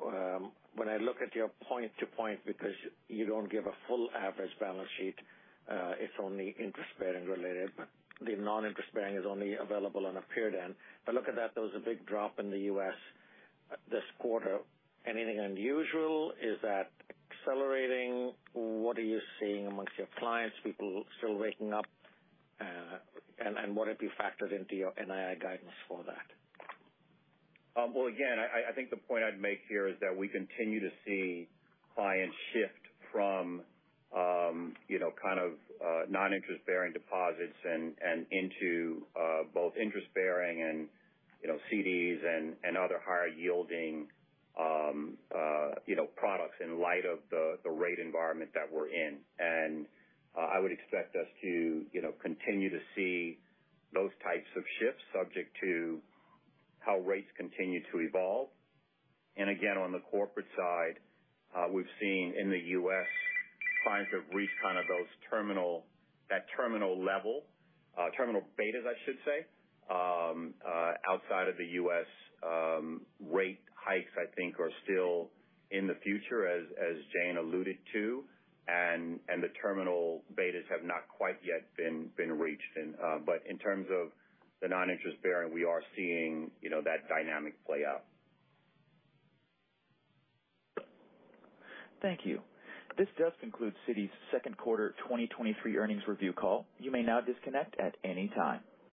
Um, when I look at your point to point, because you don't give a full average balance sheet, uh, it's only interest-bearing related, but the non-interest bearing is only available on a period end. Look at that, there was a big drop in the U.S. Uh, this quarter. Anything unusual? Is that accelerating? What are you seeing amongst your clients? People still waking up? Uh and what have you factored into your NII guidance for that? Um, well, again, I think the point I'd make here is that we continue to see clients shift from, um, you know, kind of, non-interest-bearing deposits and into uh both interest-bearing and, you know, CDs and, and other higher yielding, um uh you know, products in light of the rate environment that we're in. And uh I would expect us to, you know, continue to see those types of shifts subject to how rates continue to evolve. And again, on the corporate side, uh we've seen in the U.S. clients have reached kind of those terminal that terminal level, uh, terminal betas, I should say. Um, uh, outside of the U.S., um, rate hikes, I think, are still in the future, as Jane alluded to, and the terminal betas have not quite yet been reached. Uh, but in terms of the non-interest bearing, we are seeing, you know, that dynamic play out. Thank you. This does conclude Citi's second quarter 2023 earnings review call. You may now disconnect at any time.